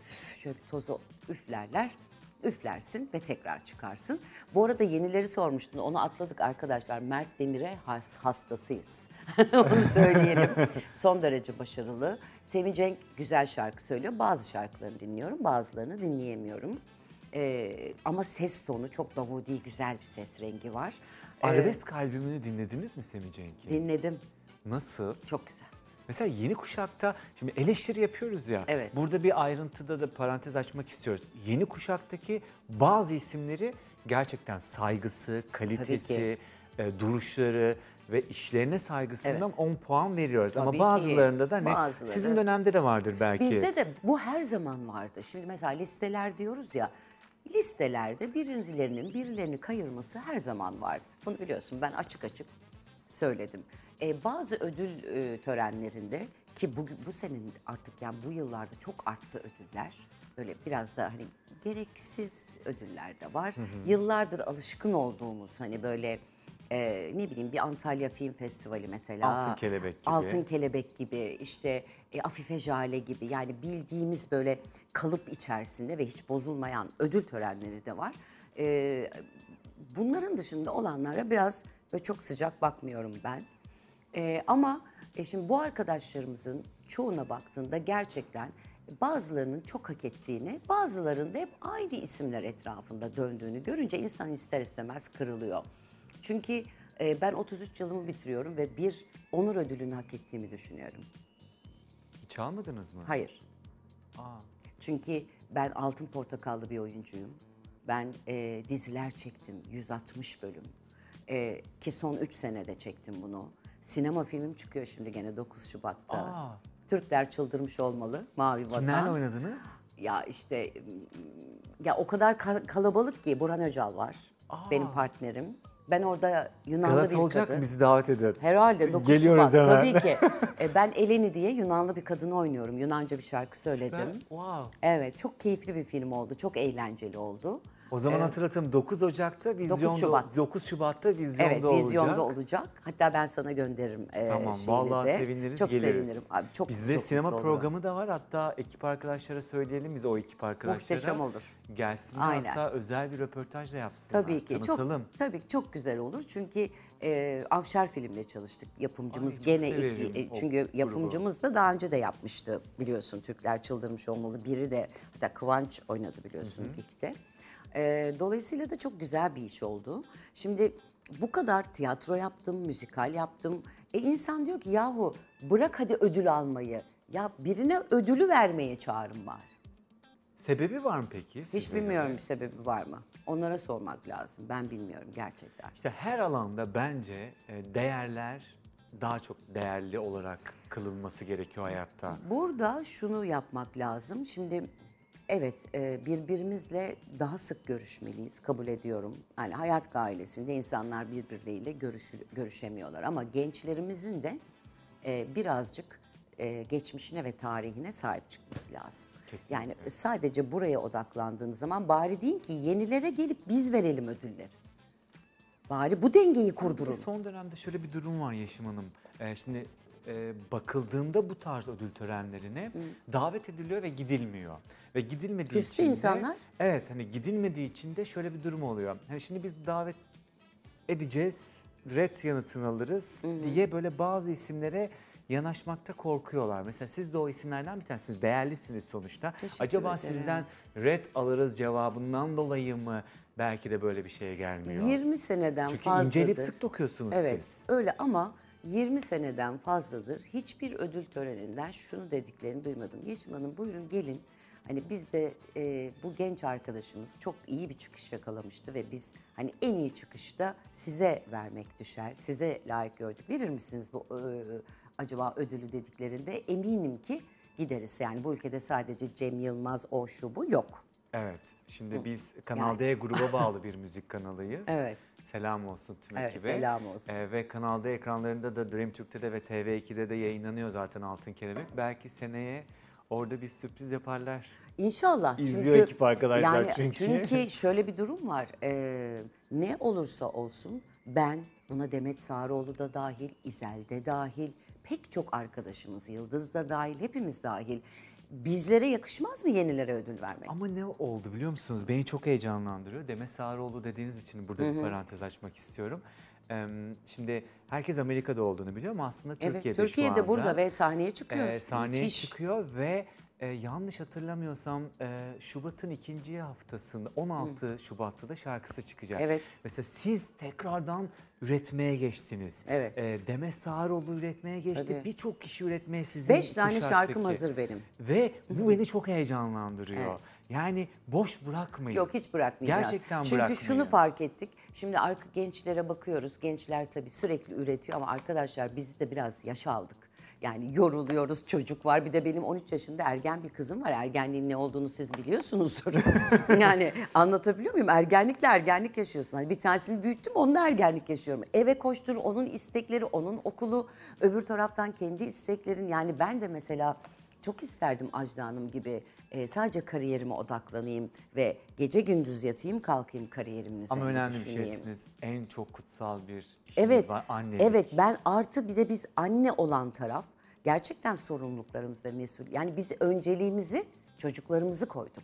[SPEAKER 2] şöyle tozu üflerler. Üflersin ve tekrar çıkarsın. Bu arada yenileri sormuştun. Onu atladık arkadaşlar. Mert Demir'e has- hastasıyız. Onu söyleyelim. Son derece başarılı. Sevin Cenk güzel şarkı söylüyor. Bazı şarkılarını dinliyorum, bazılarını dinleyemiyorum. Ee, ama ses tonu çok davudi, güzel bir ses rengi var. Ee,
[SPEAKER 1] Arabesk albümünü dinlediniz mi Semih Cenk'i?
[SPEAKER 2] dinledim.
[SPEAKER 1] Nasıl?
[SPEAKER 2] Çok güzel.
[SPEAKER 1] Mesela yeni kuşakta, şimdi eleştiri yapıyoruz ya.
[SPEAKER 2] Evet.
[SPEAKER 1] Burada bir ayrıntıda da parantez açmak istiyoruz. Yeni kuşaktaki bazı isimleri gerçekten saygısı, kalitesi, e, duruşları ve işlerine saygısından 10 puan veriyoruz. Ama
[SPEAKER 2] Tabii ki.
[SPEAKER 1] bazılarında da ne?
[SPEAKER 2] Bazıları-
[SPEAKER 1] Sizin dönemde de vardır belki.
[SPEAKER 2] Bizde de bu her zaman vardı. Şimdi mesela listeler diyoruz ya. Listelerde birilerinin birilerini kayırması her zaman vardı. Bunu biliyorsun ben açık açık söyledim. Ee, bazı ödül e, törenlerinde ki bu, bu senin artık yani bu yıllarda çok arttı ödüller. Böyle biraz da hani gereksiz ödüller de var. Yıllardır alışkın olduğumuz hani böyle e, ne bileyim bir Antalya Film Festivali mesela.
[SPEAKER 1] Altın Kelebek gibi.
[SPEAKER 2] Altın Kelebek gibi işte e, Afife Jale gibi yani bildiğimiz böyle kalıp içerisinde ve hiç bozulmayan ödül törenleri de var. E, bunların dışında olanlara biraz böyle çok sıcak bakmıyorum ben. E, ama e, şimdi bu arkadaşlarımızın çoğuna baktığında gerçekten bazılarının çok hak ettiğini, bazılarının da hep aynı isimler etrafında döndüğünü görünce insan ister istemez kırılıyor. Çünkü e, ben 33 yılımı bitiriyorum ve bir onur ödülünü hak ettiğimi düşünüyorum.
[SPEAKER 1] Hiç almadınız mı?
[SPEAKER 2] Hayır.
[SPEAKER 1] Aa,
[SPEAKER 2] Çünkü ben altın portakallı bir oyuncuyum. Ben e, diziler çektim, 160 bölüm. E, ki son 3 senede çektim bunu. Sinema filmim çıkıyor şimdi gene 9 Şubat'ta.
[SPEAKER 1] Aa.
[SPEAKER 2] Türkler çıldırmış olmalı, Mavi Vatan.
[SPEAKER 1] kimlerle oynadınız?
[SPEAKER 2] Ya işte ya o kadar ka- kalabalık ki Burhan Öcal var. Benim partnerim. Ben orada Yunanlı
[SPEAKER 1] Galası
[SPEAKER 2] bir
[SPEAKER 1] olacak
[SPEAKER 2] kadın.
[SPEAKER 1] Bizi davet edin.
[SPEAKER 2] Herhalde 9
[SPEAKER 1] Geliyoruz
[SPEAKER 2] Şubat.
[SPEAKER 1] hemen.
[SPEAKER 2] Tabii ki. E, ben Eleni diye Yunanlı bir kadını oynuyorum. Yunanca bir şarkı söyledim.
[SPEAKER 1] Wow.
[SPEAKER 2] Evet, çok keyifli bir film oldu. Çok eğlenceli oldu.
[SPEAKER 1] O zaman hatırlatın 9 Ocak'ta vizyonda
[SPEAKER 2] Şubat.
[SPEAKER 1] 9 Şubat'ta vizyonda
[SPEAKER 2] Evet
[SPEAKER 1] olacak.
[SPEAKER 2] vizyonda olacak. Hatta ben sana gönderirim e,
[SPEAKER 1] Tamam
[SPEAKER 2] şeyini
[SPEAKER 1] vallahi
[SPEAKER 2] de.
[SPEAKER 1] seviniriz
[SPEAKER 2] Çok
[SPEAKER 1] geliriz.
[SPEAKER 2] sevinirim. Abi, çok,
[SPEAKER 1] Bizde
[SPEAKER 2] çok
[SPEAKER 1] sinema
[SPEAKER 2] mutlu olurum.
[SPEAKER 1] programı da var. Hatta ekip arkadaşlara söyleyelim biz o ekip arkadaşlara.
[SPEAKER 2] Muhteşem olur.
[SPEAKER 1] Gelsinler
[SPEAKER 2] Aynen.
[SPEAKER 1] hatta özel bir röportaj da yapsınlar.
[SPEAKER 2] Tabii ki
[SPEAKER 1] Tanıtalım.
[SPEAKER 2] çok tabii ki çok güzel olur çünkü e, Avşar filmle çalıştık yapımcımız
[SPEAKER 1] Ay, çok
[SPEAKER 2] gene
[SPEAKER 1] severim
[SPEAKER 2] iki e,
[SPEAKER 1] o
[SPEAKER 2] çünkü
[SPEAKER 1] grubu.
[SPEAKER 2] yapımcımız da daha önce de yapmıştı biliyorsun Türkler çıldırmış olmalı biri de hatta Kıvanç oynadı biliyorsun ilkte. E, dolayısıyla da çok güzel bir iş oldu. Şimdi bu kadar tiyatro yaptım, müzikal yaptım. E insan diyor ki yahu bırak hadi ödül almayı. Ya birine ödülü vermeye çağırın var.
[SPEAKER 1] Sebebi var mı peki?
[SPEAKER 2] Hiç
[SPEAKER 1] size
[SPEAKER 2] bilmiyorum bir sebebi var mı? Onlara sormak lazım. Ben bilmiyorum gerçekten.
[SPEAKER 1] İşte her alanda bence e, değerler daha çok değerli olarak kılınması gerekiyor hayatta.
[SPEAKER 2] Burada şunu yapmak lazım. Şimdi evet e, birbirimizle daha sık görüşmeliyiz. Kabul ediyorum. Yani hayat ailesinde insanlar birbirleriyle görüşü- görüşemiyorlar. Ama gençlerimizin de e, birazcık e, geçmişine ve tarihine sahip çıkması lazım.
[SPEAKER 1] Kesinlikle.
[SPEAKER 2] Yani sadece buraya odaklandığınız zaman bari deyin ki yenilere gelip biz verelim ödülleri. Bari bu dengeyi kurdurun.
[SPEAKER 1] son dönemde şöyle bir durum var Yeşim Hanım. Ee, şimdi e, bakıldığında bu tarz ödül törenlerine davet ediliyor ve gidilmiyor. Ve gidilmediği
[SPEAKER 2] Küstü
[SPEAKER 1] için de-
[SPEAKER 2] insanlar.
[SPEAKER 1] Evet hani gidilmediği için de şöyle bir durum oluyor. Hani şimdi biz davet edeceğiz, red yanıtını alırız diye böyle bazı isimlere yanaşmakta korkuyorlar. Mesela siz de o isimlerden bir tanesiniz. Değerlisiniz sonuçta.
[SPEAKER 2] Teşekkür
[SPEAKER 1] Acaba
[SPEAKER 2] ederim.
[SPEAKER 1] sizden red alırız cevabından dolayı mı belki de böyle bir şeye gelmiyor?
[SPEAKER 2] 20 seneden
[SPEAKER 1] Çünkü
[SPEAKER 2] fazladır.
[SPEAKER 1] inceleyip sık dokuyorsunuz
[SPEAKER 2] Evet
[SPEAKER 1] siz.
[SPEAKER 2] öyle ama 20 seneden fazladır hiçbir ödül töreninden şunu dediklerini duymadım. Yeşim Hanım buyurun gelin. Hani biz de e, bu genç arkadaşımız çok iyi bir çıkış yakalamıştı ve biz hani en iyi çıkışta size vermek düşer. Size layık gördük. Verir misiniz bu e, acaba ödülü dediklerinde eminim ki gideriz. Yani bu ülkede sadece Cem Yılmaz o şu bu yok.
[SPEAKER 1] Evet. Şimdi biz Kanal D gruba bağlı bir müzik kanalıyız.
[SPEAKER 2] Evet.
[SPEAKER 1] Selam olsun tüm
[SPEAKER 2] Evet,
[SPEAKER 1] ekibe.
[SPEAKER 2] selam olsun.
[SPEAKER 1] Ee, ve Kanal D ekranlarında da Dream Türk'te de ve TV2'de de yayınlanıyor zaten Altın Kelebek. Belki seneye orada bir sürpriz yaparlar.
[SPEAKER 2] İnşallah.
[SPEAKER 1] İzliyor ekip arkadaşlar
[SPEAKER 2] yani
[SPEAKER 1] çünkü.
[SPEAKER 2] Çünkü şöyle bir durum var. Ee, ne olursa olsun ben buna Demet Sağroğlu da dahil, İzel de dahil, pek çok arkadaşımız, Yıldız da dahil, hepimiz dahil. Bizlere yakışmaz mı yenilere ödül vermek?
[SPEAKER 1] Ama ne oldu biliyor musunuz? Beni çok heyecanlandırıyor. Demet Sağroğlu dediğiniz için burada bir parantez açmak istiyorum. Şimdi herkes Amerika'da olduğunu biliyor ama aslında
[SPEAKER 2] evet,
[SPEAKER 1] Türkiye'de,
[SPEAKER 2] Türkiye'de
[SPEAKER 1] şu anda.
[SPEAKER 2] burada ve sahneye çıkıyor.
[SPEAKER 1] Ee, sahneye
[SPEAKER 2] Müthiş.
[SPEAKER 1] çıkıyor ve e, yanlış hatırlamıyorsam e, Şubat'ın ikinci haftasında 16 Şubat'ta da şarkısı çıkacak.
[SPEAKER 2] Evet.
[SPEAKER 1] Mesela siz tekrardan üretmeye geçtiniz.
[SPEAKER 2] Evet.
[SPEAKER 1] E, Demet Sağaroğlu üretmeye geçti.
[SPEAKER 2] Tabii.
[SPEAKER 1] Birçok kişi üretmeye sizin
[SPEAKER 2] Beş tane
[SPEAKER 1] kuşaktaki.
[SPEAKER 2] şarkım hazır benim.
[SPEAKER 1] Ve bu beni çok heyecanlandırıyor.
[SPEAKER 2] Evet.
[SPEAKER 1] Yani boş bırakmayın.
[SPEAKER 2] Yok hiç bırakmayacağız.
[SPEAKER 1] Gerçekten
[SPEAKER 2] Çünkü
[SPEAKER 1] bırakmayın.
[SPEAKER 2] şunu fark ettik. Şimdi arka gençlere bakıyoruz. Gençler tabii sürekli üretiyor ama arkadaşlar biz de biraz yaş aldık. Yani yoruluyoruz, çocuk var. Bir de benim 13 yaşında ergen bir kızım var. Ergenliğin ne olduğunu siz biliyorsunuzdur. yani anlatabiliyor muyum? Ergenlikle ergenlik yaşıyorsun. Hani bir tanesini büyüttüm, onunla ergenlik yaşıyorum. Eve koştur, onun istekleri, onun okulu. Öbür taraftan kendi isteklerin. Yani ben de mesela çok isterdim Ajda Hanım gibi e, sadece kariyerime odaklanayım ve gece gündüz yatayım kalkayım kariyerimin üzerine
[SPEAKER 1] Ama önemli bir
[SPEAKER 2] düşüneyim.
[SPEAKER 1] şeysiniz. En çok kutsal bir işiniz
[SPEAKER 2] Evet,
[SPEAKER 1] var. Annelik.
[SPEAKER 2] evet ben artı bir de biz anne olan taraf gerçekten sorumluluklarımız ve mesul. Yani biz önceliğimizi çocuklarımızı koyduk.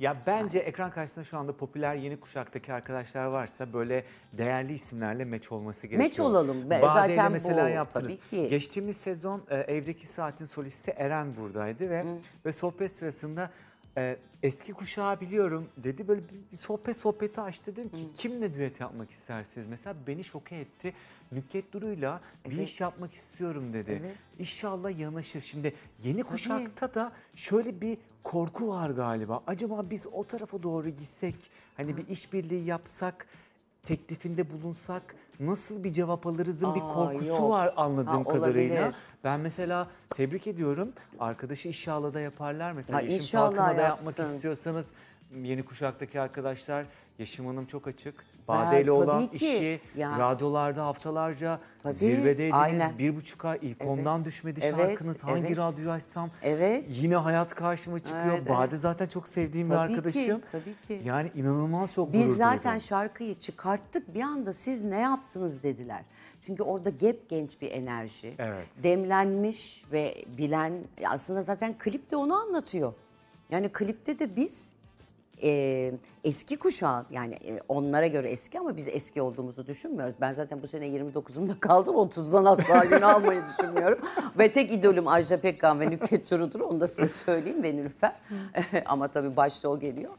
[SPEAKER 1] Ya bence ekran karşısında şu anda popüler yeni kuşaktaki arkadaşlar varsa böyle değerli isimlerle meç olması gerekiyor.
[SPEAKER 2] Meç olalım. Be-
[SPEAKER 1] Bade'yle
[SPEAKER 2] zaten
[SPEAKER 1] mesela
[SPEAKER 2] bu,
[SPEAKER 1] yaptınız.
[SPEAKER 2] tabii ki.
[SPEAKER 1] Geçtiğimiz sezon e, Evdeki Saat'in solisti Eren buradaydı ve ve sohbet sırasında e, eski kuşağı biliyorum dedi. Böyle bir, bir sohbet sohbeti aç dedim ki kimle düet yapmak istersiniz? Mesela beni şoke etti. Nükhet Duru'yla bir
[SPEAKER 2] Evet.
[SPEAKER 1] iş yapmak istiyorum dedi.
[SPEAKER 2] Evet.
[SPEAKER 1] İnşallah yanaşır. Şimdi yeni kuşakta da şöyle bir korku var galiba. Acaba biz o tarafa doğru gitsek, hani bir işbirliği yapsak, teklifinde bulunsak nasıl bir cevap alırızın bir
[SPEAKER 2] Aa,
[SPEAKER 1] korkusu
[SPEAKER 2] yok.
[SPEAKER 1] var anladığım
[SPEAKER 2] Ha,
[SPEAKER 1] kadarıyla.
[SPEAKER 2] olabilir.
[SPEAKER 1] Ben mesela tebrik ediyorum. Arkadaşı inşallah da yaparlar. Mesela
[SPEAKER 2] Ha, inşallah
[SPEAKER 1] Kalkınma'da yapmak istiyorsanız yeni kuşaktaki arkadaşlar Yeşim Hanım çok açık. Bade ile
[SPEAKER 2] tabii
[SPEAKER 1] olan
[SPEAKER 2] ki.
[SPEAKER 1] işi
[SPEAKER 2] Ya.
[SPEAKER 1] radyolarda haftalarca
[SPEAKER 2] Tabii,
[SPEAKER 1] zirvedeydiniz.
[SPEAKER 2] aynen.
[SPEAKER 1] Bir buçuk ay ilk ondan düşmedi
[SPEAKER 2] evet,
[SPEAKER 1] şarkınız. Hangi
[SPEAKER 2] evet.
[SPEAKER 1] radyoyu açsam
[SPEAKER 2] Evet.
[SPEAKER 1] yine hayat karşıma çıkıyor.
[SPEAKER 2] Evet,
[SPEAKER 1] Bade
[SPEAKER 2] evet.
[SPEAKER 1] zaten çok sevdiğim bir
[SPEAKER 2] Tabii ki,
[SPEAKER 1] arkadaşım.
[SPEAKER 2] tabii ki.
[SPEAKER 1] Yani inanılmaz çok gurur
[SPEAKER 2] Biz zaten
[SPEAKER 1] duydum.
[SPEAKER 2] şarkıyı çıkarttık bir anda siz ne yaptınız dediler. Çünkü orada gep genç bir enerji.
[SPEAKER 1] Evet.
[SPEAKER 2] Demlenmiş ve bilen aslında zaten klip de onu anlatıyor. Yani klipte de biz e, eski kuşağın yani e, onlara göre eski ama biz eski olduğumuzu düşünmüyoruz. Ben zaten bu sene 29'umda kaldım 30'dan asla gün almayı düşünmüyorum. Ve tek idolüm Ajda Pekkan ve Nükhet Turu'dur onu da size söyleyeyim ve Nilüfer. ama tabii başta o geliyor.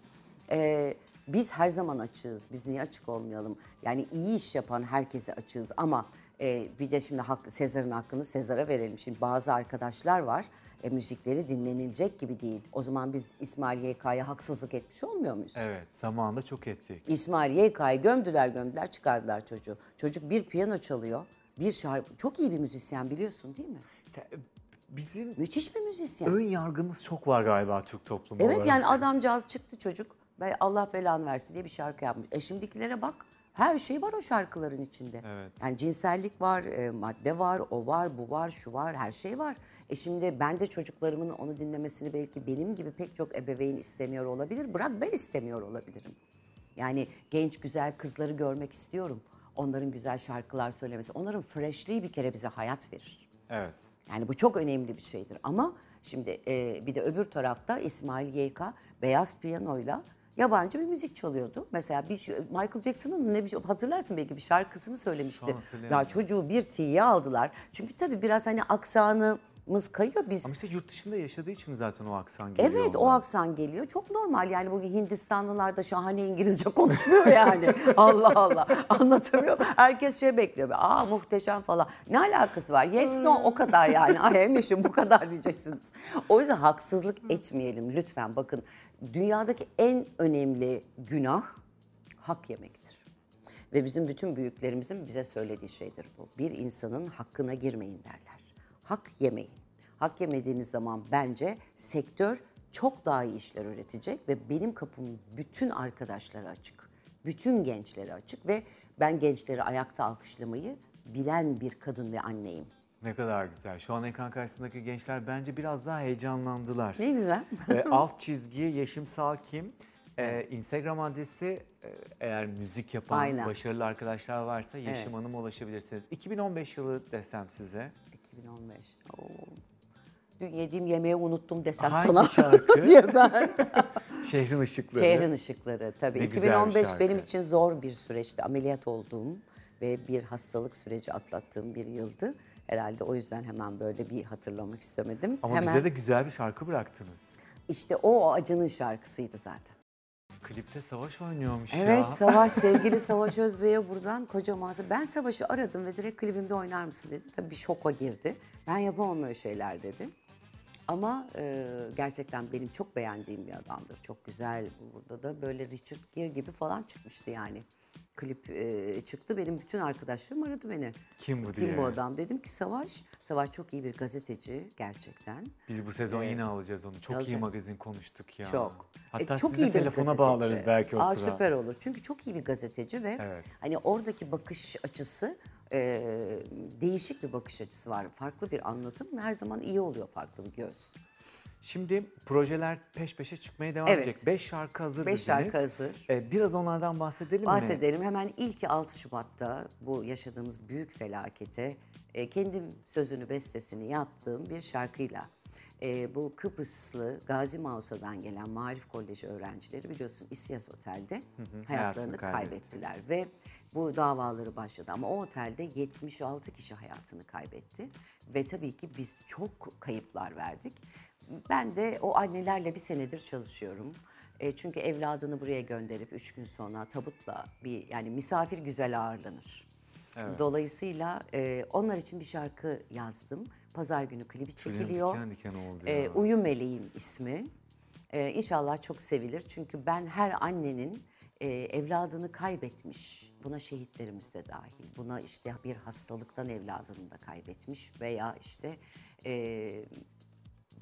[SPEAKER 2] E, biz her zaman açığız. Biz niye açık olmayalım? Yani iyi iş yapan herkese açığız ama e, bir de şimdi hak, Sezar'ın hakkını Sezar'a verelim. Şimdi bazı arkadaşlar var e, müzikleri dinlenilecek gibi değil. O zaman biz İsmail YK'ya haksızlık etmiş olmuyor muyuz?
[SPEAKER 1] Evet zamanında çok ettik.
[SPEAKER 2] İsmail YK'yı gömdüler gömdüler çıkardılar çocuğu. Çocuk bir piyano çalıyor. Bir şarkı, çok iyi bir müzisyen biliyorsun değil mi?
[SPEAKER 1] İşte bizim
[SPEAKER 2] Müthiş bir müzisyen.
[SPEAKER 1] ön yargımız çok var galiba Türk toplumu
[SPEAKER 2] Evet
[SPEAKER 1] olarak.
[SPEAKER 2] yani adamcağız çıktı çocuk. Allah belanı versin diye bir şarkı yapmış. E şimdikilere bak. Her şey var o şarkıların içinde.
[SPEAKER 1] Evet.
[SPEAKER 2] Yani cinsellik var, e, madde var, o var, bu var, şu var, her şey var. E şimdi ben de çocuklarımın onu dinlemesini belki benim gibi pek çok ebeveyn istemiyor olabilir. Bırak ben istemiyor olabilirim. Yani genç güzel kızları görmek istiyorum. Onların güzel şarkılar söylemesi. Onların freshliği bir kere bize hayat verir.
[SPEAKER 1] Evet.
[SPEAKER 2] Yani bu çok önemli bir şeydir. Ama şimdi e, bir de öbür tarafta İsmail YK beyaz piyanoyla yabancı bir müzik çalıyordu. Mesela bir şey- Michael Jackson'ın ne bir şey hatırlarsın belki bir şarkısını söylemişti. Ya çocuğu bir tiye aldılar. Çünkü tabii biraz hani aksanımız kayıyor biz.
[SPEAKER 1] Ama işte yurt dışında yaşadığı için zaten o aksan geliyor.
[SPEAKER 2] Evet o
[SPEAKER 1] ondan.
[SPEAKER 2] aksan geliyor. Çok normal yani bu Hindistanlılar da şahane İngilizce konuşmuyor yani. Allah Allah anlatamıyor. Herkes şey bekliyor. Aa muhteşem falan. Ne alakası var? Yes no o kadar yani. Ay emişim bu kadar diyeceksiniz. O yüzden haksızlık etmeyelim lütfen. Bakın dünyadaki en önemli günah hak yemektir. Ve bizim bütün büyüklerimizin bize söylediği şeydir bu. Bir insanın hakkına girmeyin derler. Hak yemeyin. Hak yemediğiniz zaman bence sektör çok daha iyi işler üretecek ve benim kapım bütün arkadaşlara açık. Bütün gençlere açık ve ben gençleri ayakta alkışlamayı bilen bir kadın ve anneyim.
[SPEAKER 1] Ne kadar güzel. Şu an ekran karşısındaki gençler bence biraz daha heyecanlandılar.
[SPEAKER 2] Ne güzel.
[SPEAKER 1] e, alt çizgi Yeşim Salkim. E, Instagram adresi e, eğer müzik yapan
[SPEAKER 2] Aynen.
[SPEAKER 1] başarılı arkadaşlar varsa Yeşim
[SPEAKER 2] Evet.
[SPEAKER 1] Hanım'a ulaşabilirsiniz. 2015 yılı desem size.
[SPEAKER 2] 2015. Oo. Dün yediğim yemeği unuttum desem
[SPEAKER 1] Hangi
[SPEAKER 2] sana
[SPEAKER 1] şarkı?
[SPEAKER 2] diye ben.
[SPEAKER 1] Şehrin ışıkları.
[SPEAKER 2] Şehrin ışıkları tabii.
[SPEAKER 1] Ne güzel bir
[SPEAKER 2] 2015
[SPEAKER 1] şarkı.
[SPEAKER 2] benim için zor bir süreçti. Ameliyat olduğum ve bir hastalık süreci atlattığım bir yıldı. Herhalde o yüzden hemen böyle bir hatırlamak istemedim.
[SPEAKER 1] Ama
[SPEAKER 2] hemen
[SPEAKER 1] bize de güzel bir şarkı bıraktınız.
[SPEAKER 2] işte o, o acının şarkısıydı zaten.
[SPEAKER 1] Klipte Savaş oynuyormuş
[SPEAKER 2] Evet
[SPEAKER 1] ya.
[SPEAKER 2] Savaş sevgili Savaş Özbey'e buradan kocaman ben Savaş'ı aradım ve direkt klibimde oynar mısın dedim. Tabii bir şoka girdi. Ben yapamam öyle şeyler dedi. Ama e, gerçekten benim çok beğendiğim bir adamdır. Çok güzel. Burada da böyle Richard Gere gibi falan çıkmıştı yani. Klip e, çıktı. Benim bütün arkadaşlarım aradı beni.
[SPEAKER 1] Kim bu
[SPEAKER 2] Kim
[SPEAKER 1] diye.
[SPEAKER 2] bu adam? Dedim ki Savaş. Savaş çok iyi bir gazeteci gerçekten.
[SPEAKER 1] Biz bu sezon yine alacağız onu. Çok iyi magazin konuştuk ya.
[SPEAKER 2] Çok.
[SPEAKER 1] Hatta
[SPEAKER 2] E, çok
[SPEAKER 1] sizi de telefona
[SPEAKER 2] gazeteci.
[SPEAKER 1] bağlarız belki o
[SPEAKER 2] Aa,
[SPEAKER 1] sıra.
[SPEAKER 2] Süper olur. Çünkü çok iyi bir gazeteci ve
[SPEAKER 1] Evet.
[SPEAKER 2] hani oradaki bakış açısı e, değişik bir bakış açısı var. Farklı bir anlatım her zaman iyi oluyor farklı bir göz.
[SPEAKER 1] Şimdi projeler peş peşe çıkmaya devam
[SPEAKER 2] Evet.
[SPEAKER 1] edecek. 5 şarkı hazır
[SPEAKER 2] Beş
[SPEAKER 1] dediniz.
[SPEAKER 2] şarkı hazır.
[SPEAKER 1] Ee, biraz onlardan bahsedelim mi?
[SPEAKER 2] Bahsedelim. Hemen ilki 6 Şubat'ta bu yaşadığımız büyük felakete e, kendim sözünü bestesini yaptığım bir şarkıyla e, bu Kıbrıslı Gazi Mausa'dan gelen Marif Koleji öğrencileri biliyorsun İsyas Otel'de hayatlarını
[SPEAKER 1] hayatını kaybetti.
[SPEAKER 2] kaybettiler ve bu davaları başladı ama o otelde 76 kişi hayatını kaybetti ve tabii ki biz çok kayıplar verdik. Ben de o annelerle bir senedir çalışıyorum. E, çünkü evladını buraya gönderip üç gün sonra tabutla bir yani misafir güzel ağırlanır. Dolayısıyla e, onlar için bir şarkı yazdım. Pazar günü klibi çekiliyor.
[SPEAKER 1] diken diken oldu
[SPEAKER 2] E,
[SPEAKER 1] ya.
[SPEAKER 2] Uyu Meleğim ismi. E, inşallah çok sevilir. Çünkü ben her annenin e, evladını kaybetmiş. Buna şehitlerimiz de dahil. Buna işte bir hastalıktan evladını da kaybetmiş veya işte e,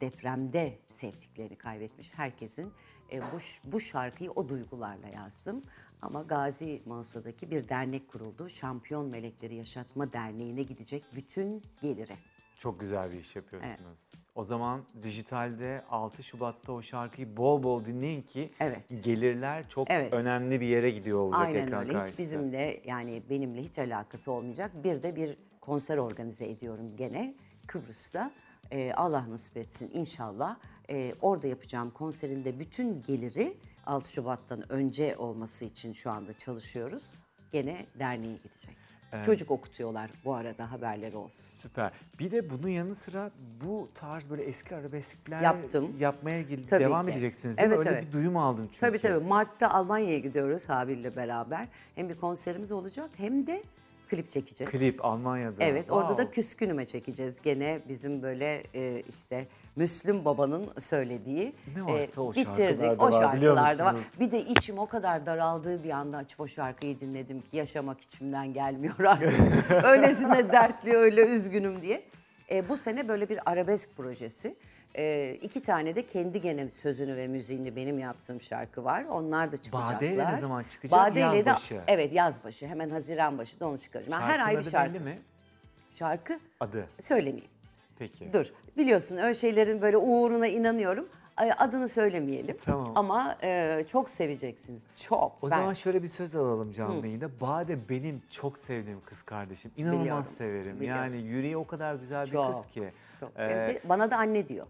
[SPEAKER 2] depremde sevdiklerini kaybetmiş herkesin e, bu, bu şarkıyı o duygularla yazdım. Ama Gazi Mansur'daki bir dernek kuruldu. Şampiyon Melekleri Yaşatma Derneği'ne gidecek bütün geliri.
[SPEAKER 1] Çok güzel bir iş yapıyorsunuz. O zaman dijitalde 6 Şubat'ta o şarkıyı bol bol dinleyin ki
[SPEAKER 2] Evet.
[SPEAKER 1] gelirler çok
[SPEAKER 2] Evet.
[SPEAKER 1] önemli bir yere gidiyor olacak
[SPEAKER 2] Aynen
[SPEAKER 1] ekran
[SPEAKER 2] öyle. Hiç bizimle yani benimle hiç alakası olmayacak. Bir de bir konser organize ediyorum gene Kıbrıs'ta. Ee, Allah nasip etsin inşallah. Ee, orada yapacağım konserinde bütün geliri 6 Şubat'tan önce olması için şu anda çalışıyoruz. Gene derneğe gidecek. Çocuk okutuyorlar bu arada haberleri olsun.
[SPEAKER 1] Süper. Bir de bunun yanı sıra bu tarz böyle eski arabeskler
[SPEAKER 2] Yaptım.
[SPEAKER 1] yapmaya gel-
[SPEAKER 2] Tabii
[SPEAKER 1] devam
[SPEAKER 2] ki.
[SPEAKER 1] edeceksiniz değil mi?
[SPEAKER 2] Evet,
[SPEAKER 1] Öyle
[SPEAKER 2] evet.
[SPEAKER 1] bir duyum aldım çünkü.
[SPEAKER 2] Tabii tabii. Mart'ta Almanya'ya gidiyoruz Habil'le beraber. Hem bir konserimiz olacak hem de klip çekeceğiz.
[SPEAKER 1] Klip Almanya'da.
[SPEAKER 2] Evet orada da. Küskünüme çekeceğiz. Gene bizim böyle e, işte Müslüm Baba'nın söylediği.
[SPEAKER 1] Ne varsa o şarkılarda
[SPEAKER 2] O
[SPEAKER 1] var, biliyor
[SPEAKER 2] şarkılarda var.
[SPEAKER 1] musunuz?
[SPEAKER 2] Bir de içim o kadar daraldığı bir anda açıp o şarkıyı dinledim ki yaşamak içimden gelmiyor artık. Öylesine dertli, öyle üzgünüm diye. E, bu sene böyle bir arabesk projesi. E, iki tane de kendi gene sözünü ve müziğini benim yaptığım şarkı var. Onlar da çıkacaklar.
[SPEAKER 1] Bade'yle ne zaman çıkacak?
[SPEAKER 2] Bade'yle de-
[SPEAKER 1] başı.
[SPEAKER 2] Evet yaz başı. Hemen Haziran başı da onu çıkaracağım. Ben her
[SPEAKER 1] Şarkının
[SPEAKER 2] ay bir
[SPEAKER 1] adı
[SPEAKER 2] şarkı.
[SPEAKER 1] belli mi?
[SPEAKER 2] Şarkı
[SPEAKER 1] Adı.
[SPEAKER 2] söylemeyeyim.
[SPEAKER 1] Peki.
[SPEAKER 2] Dur. Biliyorsun öyle şeylerin böyle uğruna inanıyorum. Ay, Adını söylemeyelim.
[SPEAKER 1] Tamam.
[SPEAKER 2] Ama e, çok seveceksiniz. Çok.
[SPEAKER 1] O
[SPEAKER 2] Ben-
[SPEAKER 1] zaman şöyle bir söz alalım canlı yayında. Bade benim çok sevdiğim kız kardeşim. İnanılmaz
[SPEAKER 2] Biliyorum,
[SPEAKER 1] severim.
[SPEAKER 2] biliyorum.
[SPEAKER 1] Yani yüreği o kadar güzel bir
[SPEAKER 2] Çok,
[SPEAKER 1] kız ki.
[SPEAKER 2] çok.
[SPEAKER 1] Ee,
[SPEAKER 2] de bana da anne diyor.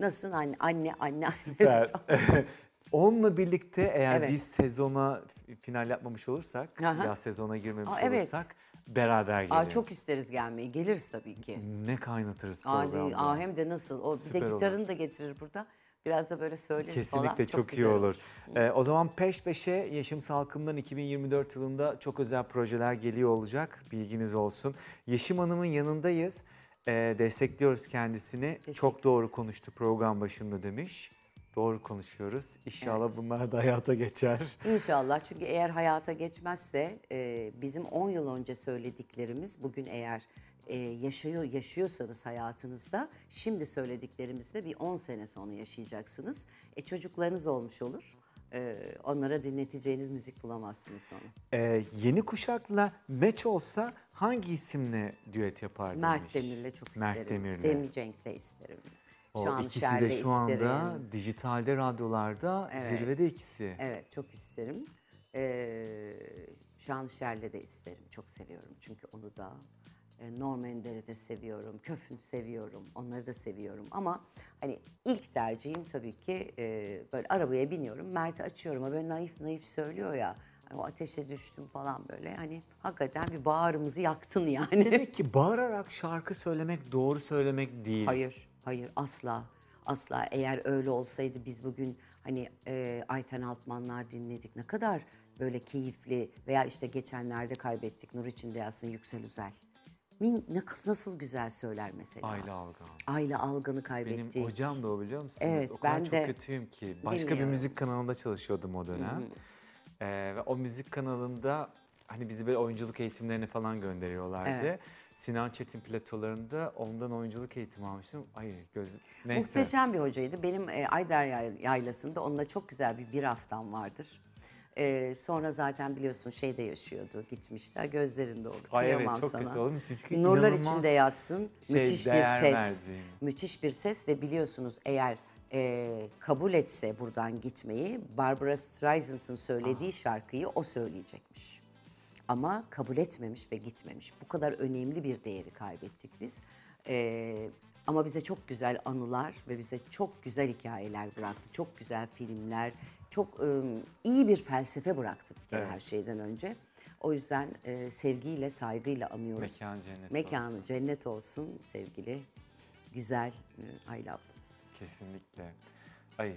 [SPEAKER 2] Nasılsın anne? Anne, anne.
[SPEAKER 1] Süper. Onunla birlikte eğer
[SPEAKER 2] Evet.
[SPEAKER 1] biz sezona final yapmamış olursak,
[SPEAKER 2] Aha.
[SPEAKER 1] yaz sezona girmemiş
[SPEAKER 2] Aa, evet.
[SPEAKER 1] olursak beraber gelelim.
[SPEAKER 2] Aa, çok isteriz gelmeyi. Geliriz tabii ki.
[SPEAKER 1] Ne kaynatırız
[SPEAKER 2] Adi,
[SPEAKER 1] programda.
[SPEAKER 2] aa, hem de nasıl? O bir
[SPEAKER 1] Süper
[SPEAKER 2] de
[SPEAKER 1] olur.
[SPEAKER 2] gitarını da getirir burada. Biraz da böyle söyleriz falan.
[SPEAKER 1] Kesinlikle çok, iyi
[SPEAKER 2] güzel
[SPEAKER 1] olur. Ee, o zaman peş peşe Yeşim Salkım'dan 2024 yılında çok özel projeler geliyor olacak. Bilginiz olsun. Yeşim Hanım'ın yanındayız. Ee, destekliyoruz kendisini. Çok doğru konuştu program başında demiş. Doğru konuşuyoruz. İnşallah bunlar da hayata geçer.
[SPEAKER 2] İnşallah çünkü eğer hayata geçmezse e, bizim 10 yıl önce söylediklerimiz bugün eğer e, yaşıyor yaşıyorsanız hayatınızda şimdi söylediklerimizi de bir 10 sene sonra yaşayacaksınız. E, çocuklarınız olmuş olur. E, onlara dinleteceğiniz müzik bulamazsınız sonra.
[SPEAKER 1] Ee, yeni kuşakla meç olsa hangi isimle düet yapar demiş.
[SPEAKER 2] Mert Demir'le çok
[SPEAKER 1] Mert
[SPEAKER 2] isterim.
[SPEAKER 1] Demir'le.
[SPEAKER 2] Semih Cenk'le isterim.
[SPEAKER 1] O
[SPEAKER 2] Şan
[SPEAKER 1] ikisi de şu anda
[SPEAKER 2] isterim.
[SPEAKER 1] dijitalde radyolarda
[SPEAKER 2] Evet.
[SPEAKER 1] zirvede ikisi.
[SPEAKER 2] Evet çok isterim. Ee, Şanışer'le de isterim. Çok seviyorum çünkü onu da. E, Norm Ender'i de seviyorum. Köfün seviyorum. Onları da seviyorum. Ama hani ilk tercihim tabii ki e, böyle arabaya biniyorum. Mert'i açıyorum. O böyle naif naif söylüyor ya. O ateşe düştüm falan böyle. Hani hakikaten bir bağrımızı yaktın yani.
[SPEAKER 1] Demek ki bağırarak şarkı söylemek doğru söylemek değil.
[SPEAKER 2] Hayır, hayır asla. Asla eğer öyle olsaydı biz bugün hani e, Ayten Altmanlar dinledik. Ne kadar böyle keyifli veya işte geçenlerde kaybettik Nur içinde yazsın Yüksel Üzel. Min, ne, nasıl güzel söyler mesela.
[SPEAKER 1] Ayla Algan.
[SPEAKER 2] Ayla Algan'ı
[SPEAKER 1] Benim
[SPEAKER 2] kaybettik.
[SPEAKER 1] hocam da o biliyor musunuz?
[SPEAKER 2] Evet,
[SPEAKER 1] o kadar
[SPEAKER 2] ben
[SPEAKER 1] çok
[SPEAKER 2] de
[SPEAKER 1] kötüyüm ki. Başka bir
[SPEAKER 2] bilmiyorum.
[SPEAKER 1] müzik kanalında çalışıyordum o dönem. Ee, ve o müzik kanalında hani bizi böyle oyunculuk eğitimlerine falan gönderiyorlardı.
[SPEAKER 2] Evet.
[SPEAKER 1] Sinan Çetin platolarında ondan oyunculuk eğitimi almıştım. Ay göz neyse.
[SPEAKER 2] Muhteşem bir hocaydı. Benim e, Ayder Yay- Yaylası'nda onunla çok güzel bir bir haftam vardır. E, sonra zaten biliyorsun şeyde yaşıyordu, gitmişler. Gözlerinde oldu.
[SPEAKER 1] Ay evet, çok
[SPEAKER 2] sana.
[SPEAKER 1] kötü olur mu? Çünkü
[SPEAKER 2] Nurlar içinde yatsın.
[SPEAKER 1] şey,
[SPEAKER 2] müthiş bir ses.
[SPEAKER 1] verdiğim.
[SPEAKER 2] Müthiş bir ses ve biliyorsunuz eğer e, kabul etse buradan gitmeyi Barbara Streisand'ın söylediği şarkıyı o söyleyecekmiş. Ama kabul etmemiş ve gitmemiş. Bu kadar önemli bir değeri kaybettik biz. E, ama bize çok güzel anılar ve bize çok güzel hikayeler bıraktı. Çok güzel filmler, çok e, iyi bir felsefe bıraktı bir kere
[SPEAKER 1] Evet.
[SPEAKER 2] her şeyden önce. O yüzden e, sevgiyle, saygıyla anıyoruz.
[SPEAKER 1] Mekan cennet
[SPEAKER 2] Mekanı
[SPEAKER 1] olsun.
[SPEAKER 2] cennet olsun sevgili, güzel e, Ayla ablamız.
[SPEAKER 1] Kesinlikle. Ay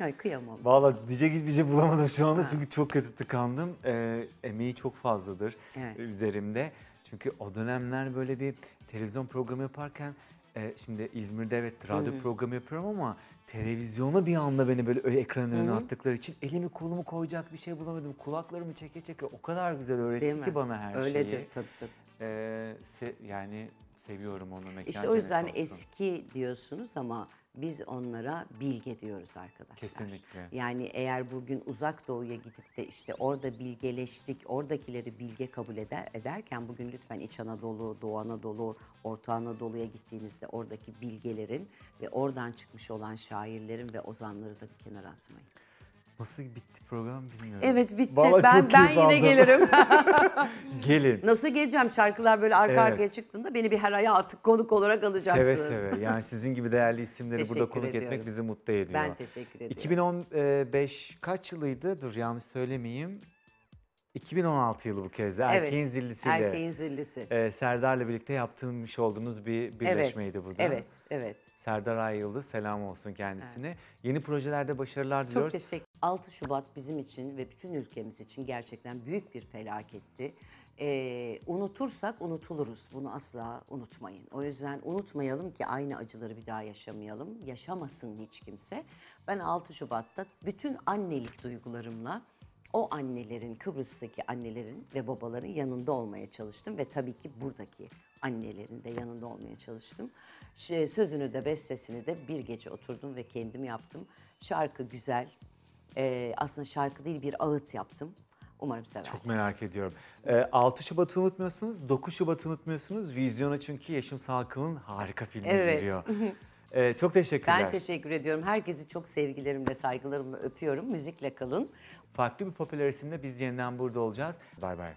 [SPEAKER 2] Ay kıyamam.
[SPEAKER 1] Valla diyecek hiçbir şey bulamadım şu anda çünkü çok kötü tıkandım. Ee, emeği çok fazladır
[SPEAKER 2] Evet.
[SPEAKER 1] üzerimde. Çünkü o dönemler böyle bir televizyon programı yaparken e, şimdi İzmir'de evet radyo programı yapıyorum ama televizyona bir anda beni böyle öyle ekranın önüne attıkları için elimi kolumu koyacak bir şey bulamadım. Kulaklarımı çeke çeke o kadar güzel öğretti
[SPEAKER 2] Değil mi?
[SPEAKER 1] ki bana her
[SPEAKER 2] Öyledir
[SPEAKER 1] şeyi.
[SPEAKER 2] tabii tabii.
[SPEAKER 1] Ee, se- yani seviyorum onu mekan
[SPEAKER 2] İşte o yüzden
[SPEAKER 1] olsun.
[SPEAKER 2] eski diyorsunuz ama Biz onlara bilge diyoruz arkadaşlar.
[SPEAKER 1] Kesinlikle.
[SPEAKER 2] Yani eğer bugün uzak doğuya gidip de işte orada bilgeleştik, oradakileri bilge kabul eder, ederken bugün lütfen İç Anadolu, Doğu Anadolu, Orta Anadolu'ya gittiğinizde oradaki bilgelerin ve oradan çıkmış olan şairlerin ve ozanları da bir kenara atmayın.
[SPEAKER 1] Nasıl bitti program bilmiyorum.
[SPEAKER 2] Evet bitti.
[SPEAKER 1] Vallahi
[SPEAKER 2] ben
[SPEAKER 1] çok
[SPEAKER 2] ben yine gelirim.
[SPEAKER 1] Gelin.
[SPEAKER 2] Nasıl geleceğim? Şarkılar böyle arka
[SPEAKER 1] Evet.
[SPEAKER 2] arkaya çıktığında beni bir her aya atık konuk olarak alacaksın.
[SPEAKER 1] Seve seve. Yani sizin gibi değerli isimleri burada konuk
[SPEAKER 2] ediyorum.
[SPEAKER 1] etmek bizi mutlu ediyor.
[SPEAKER 2] Ben teşekkür ediyorum.
[SPEAKER 1] 2015 kaç yılıydı? Dur yanlış söylemeyeyim. 2016 yılı bu kez de. Erkeğin Zillisi'yle.
[SPEAKER 2] Erkeğin zillisi.
[SPEAKER 1] e, Serdar'la birlikte yaptırmış olduğunuz bir birleşmeydi
[SPEAKER 2] evet,
[SPEAKER 1] burada.
[SPEAKER 2] Evet, evet.
[SPEAKER 1] Serdar Ay Yıldız selam olsun kendisine. Yeni projelerde başarılar
[SPEAKER 2] Çok
[SPEAKER 1] diliyoruz.
[SPEAKER 2] teşekkür 6 Şubat bizim için ve bütün ülkemiz için gerçekten büyük bir felaketti. Ee, unutursak unutuluruz. Bunu asla unutmayın. O yüzden unutmayalım ki aynı acıları bir daha yaşamayalım. Yaşamasın hiç kimse. Ben 6 Şubat'ta bütün annelik duygularımla o annelerin, Kıbrıs'taki annelerin ve babaların yanında olmaya çalıştım ve tabii ki buradaki annelerin de yanında olmaya çalıştım. Şey, sözünü de bestesini de bir gece oturdum ve kendim yaptım. Şarkı güzel. Ee, aslında şarkı değil bir ağıt yaptım. Umarım sever.
[SPEAKER 1] Çok merak ediyorum. E, 6 Şubat'ı unutmuyorsunuz, 9 Şubat'ı unutmuyorsunuz. Vizyona çünkü Yeşim Salkı'nın harika filmi
[SPEAKER 2] Evet.
[SPEAKER 1] geliyor. E, çok teşekkürler.
[SPEAKER 2] Ben teşekkür ediyorum. Herkesi çok sevgilerimle, saygılarımla öpüyorum. Müzikle kalın.
[SPEAKER 1] Farklı bir popüler isimle biz yeniden burada olacağız. Bay bay.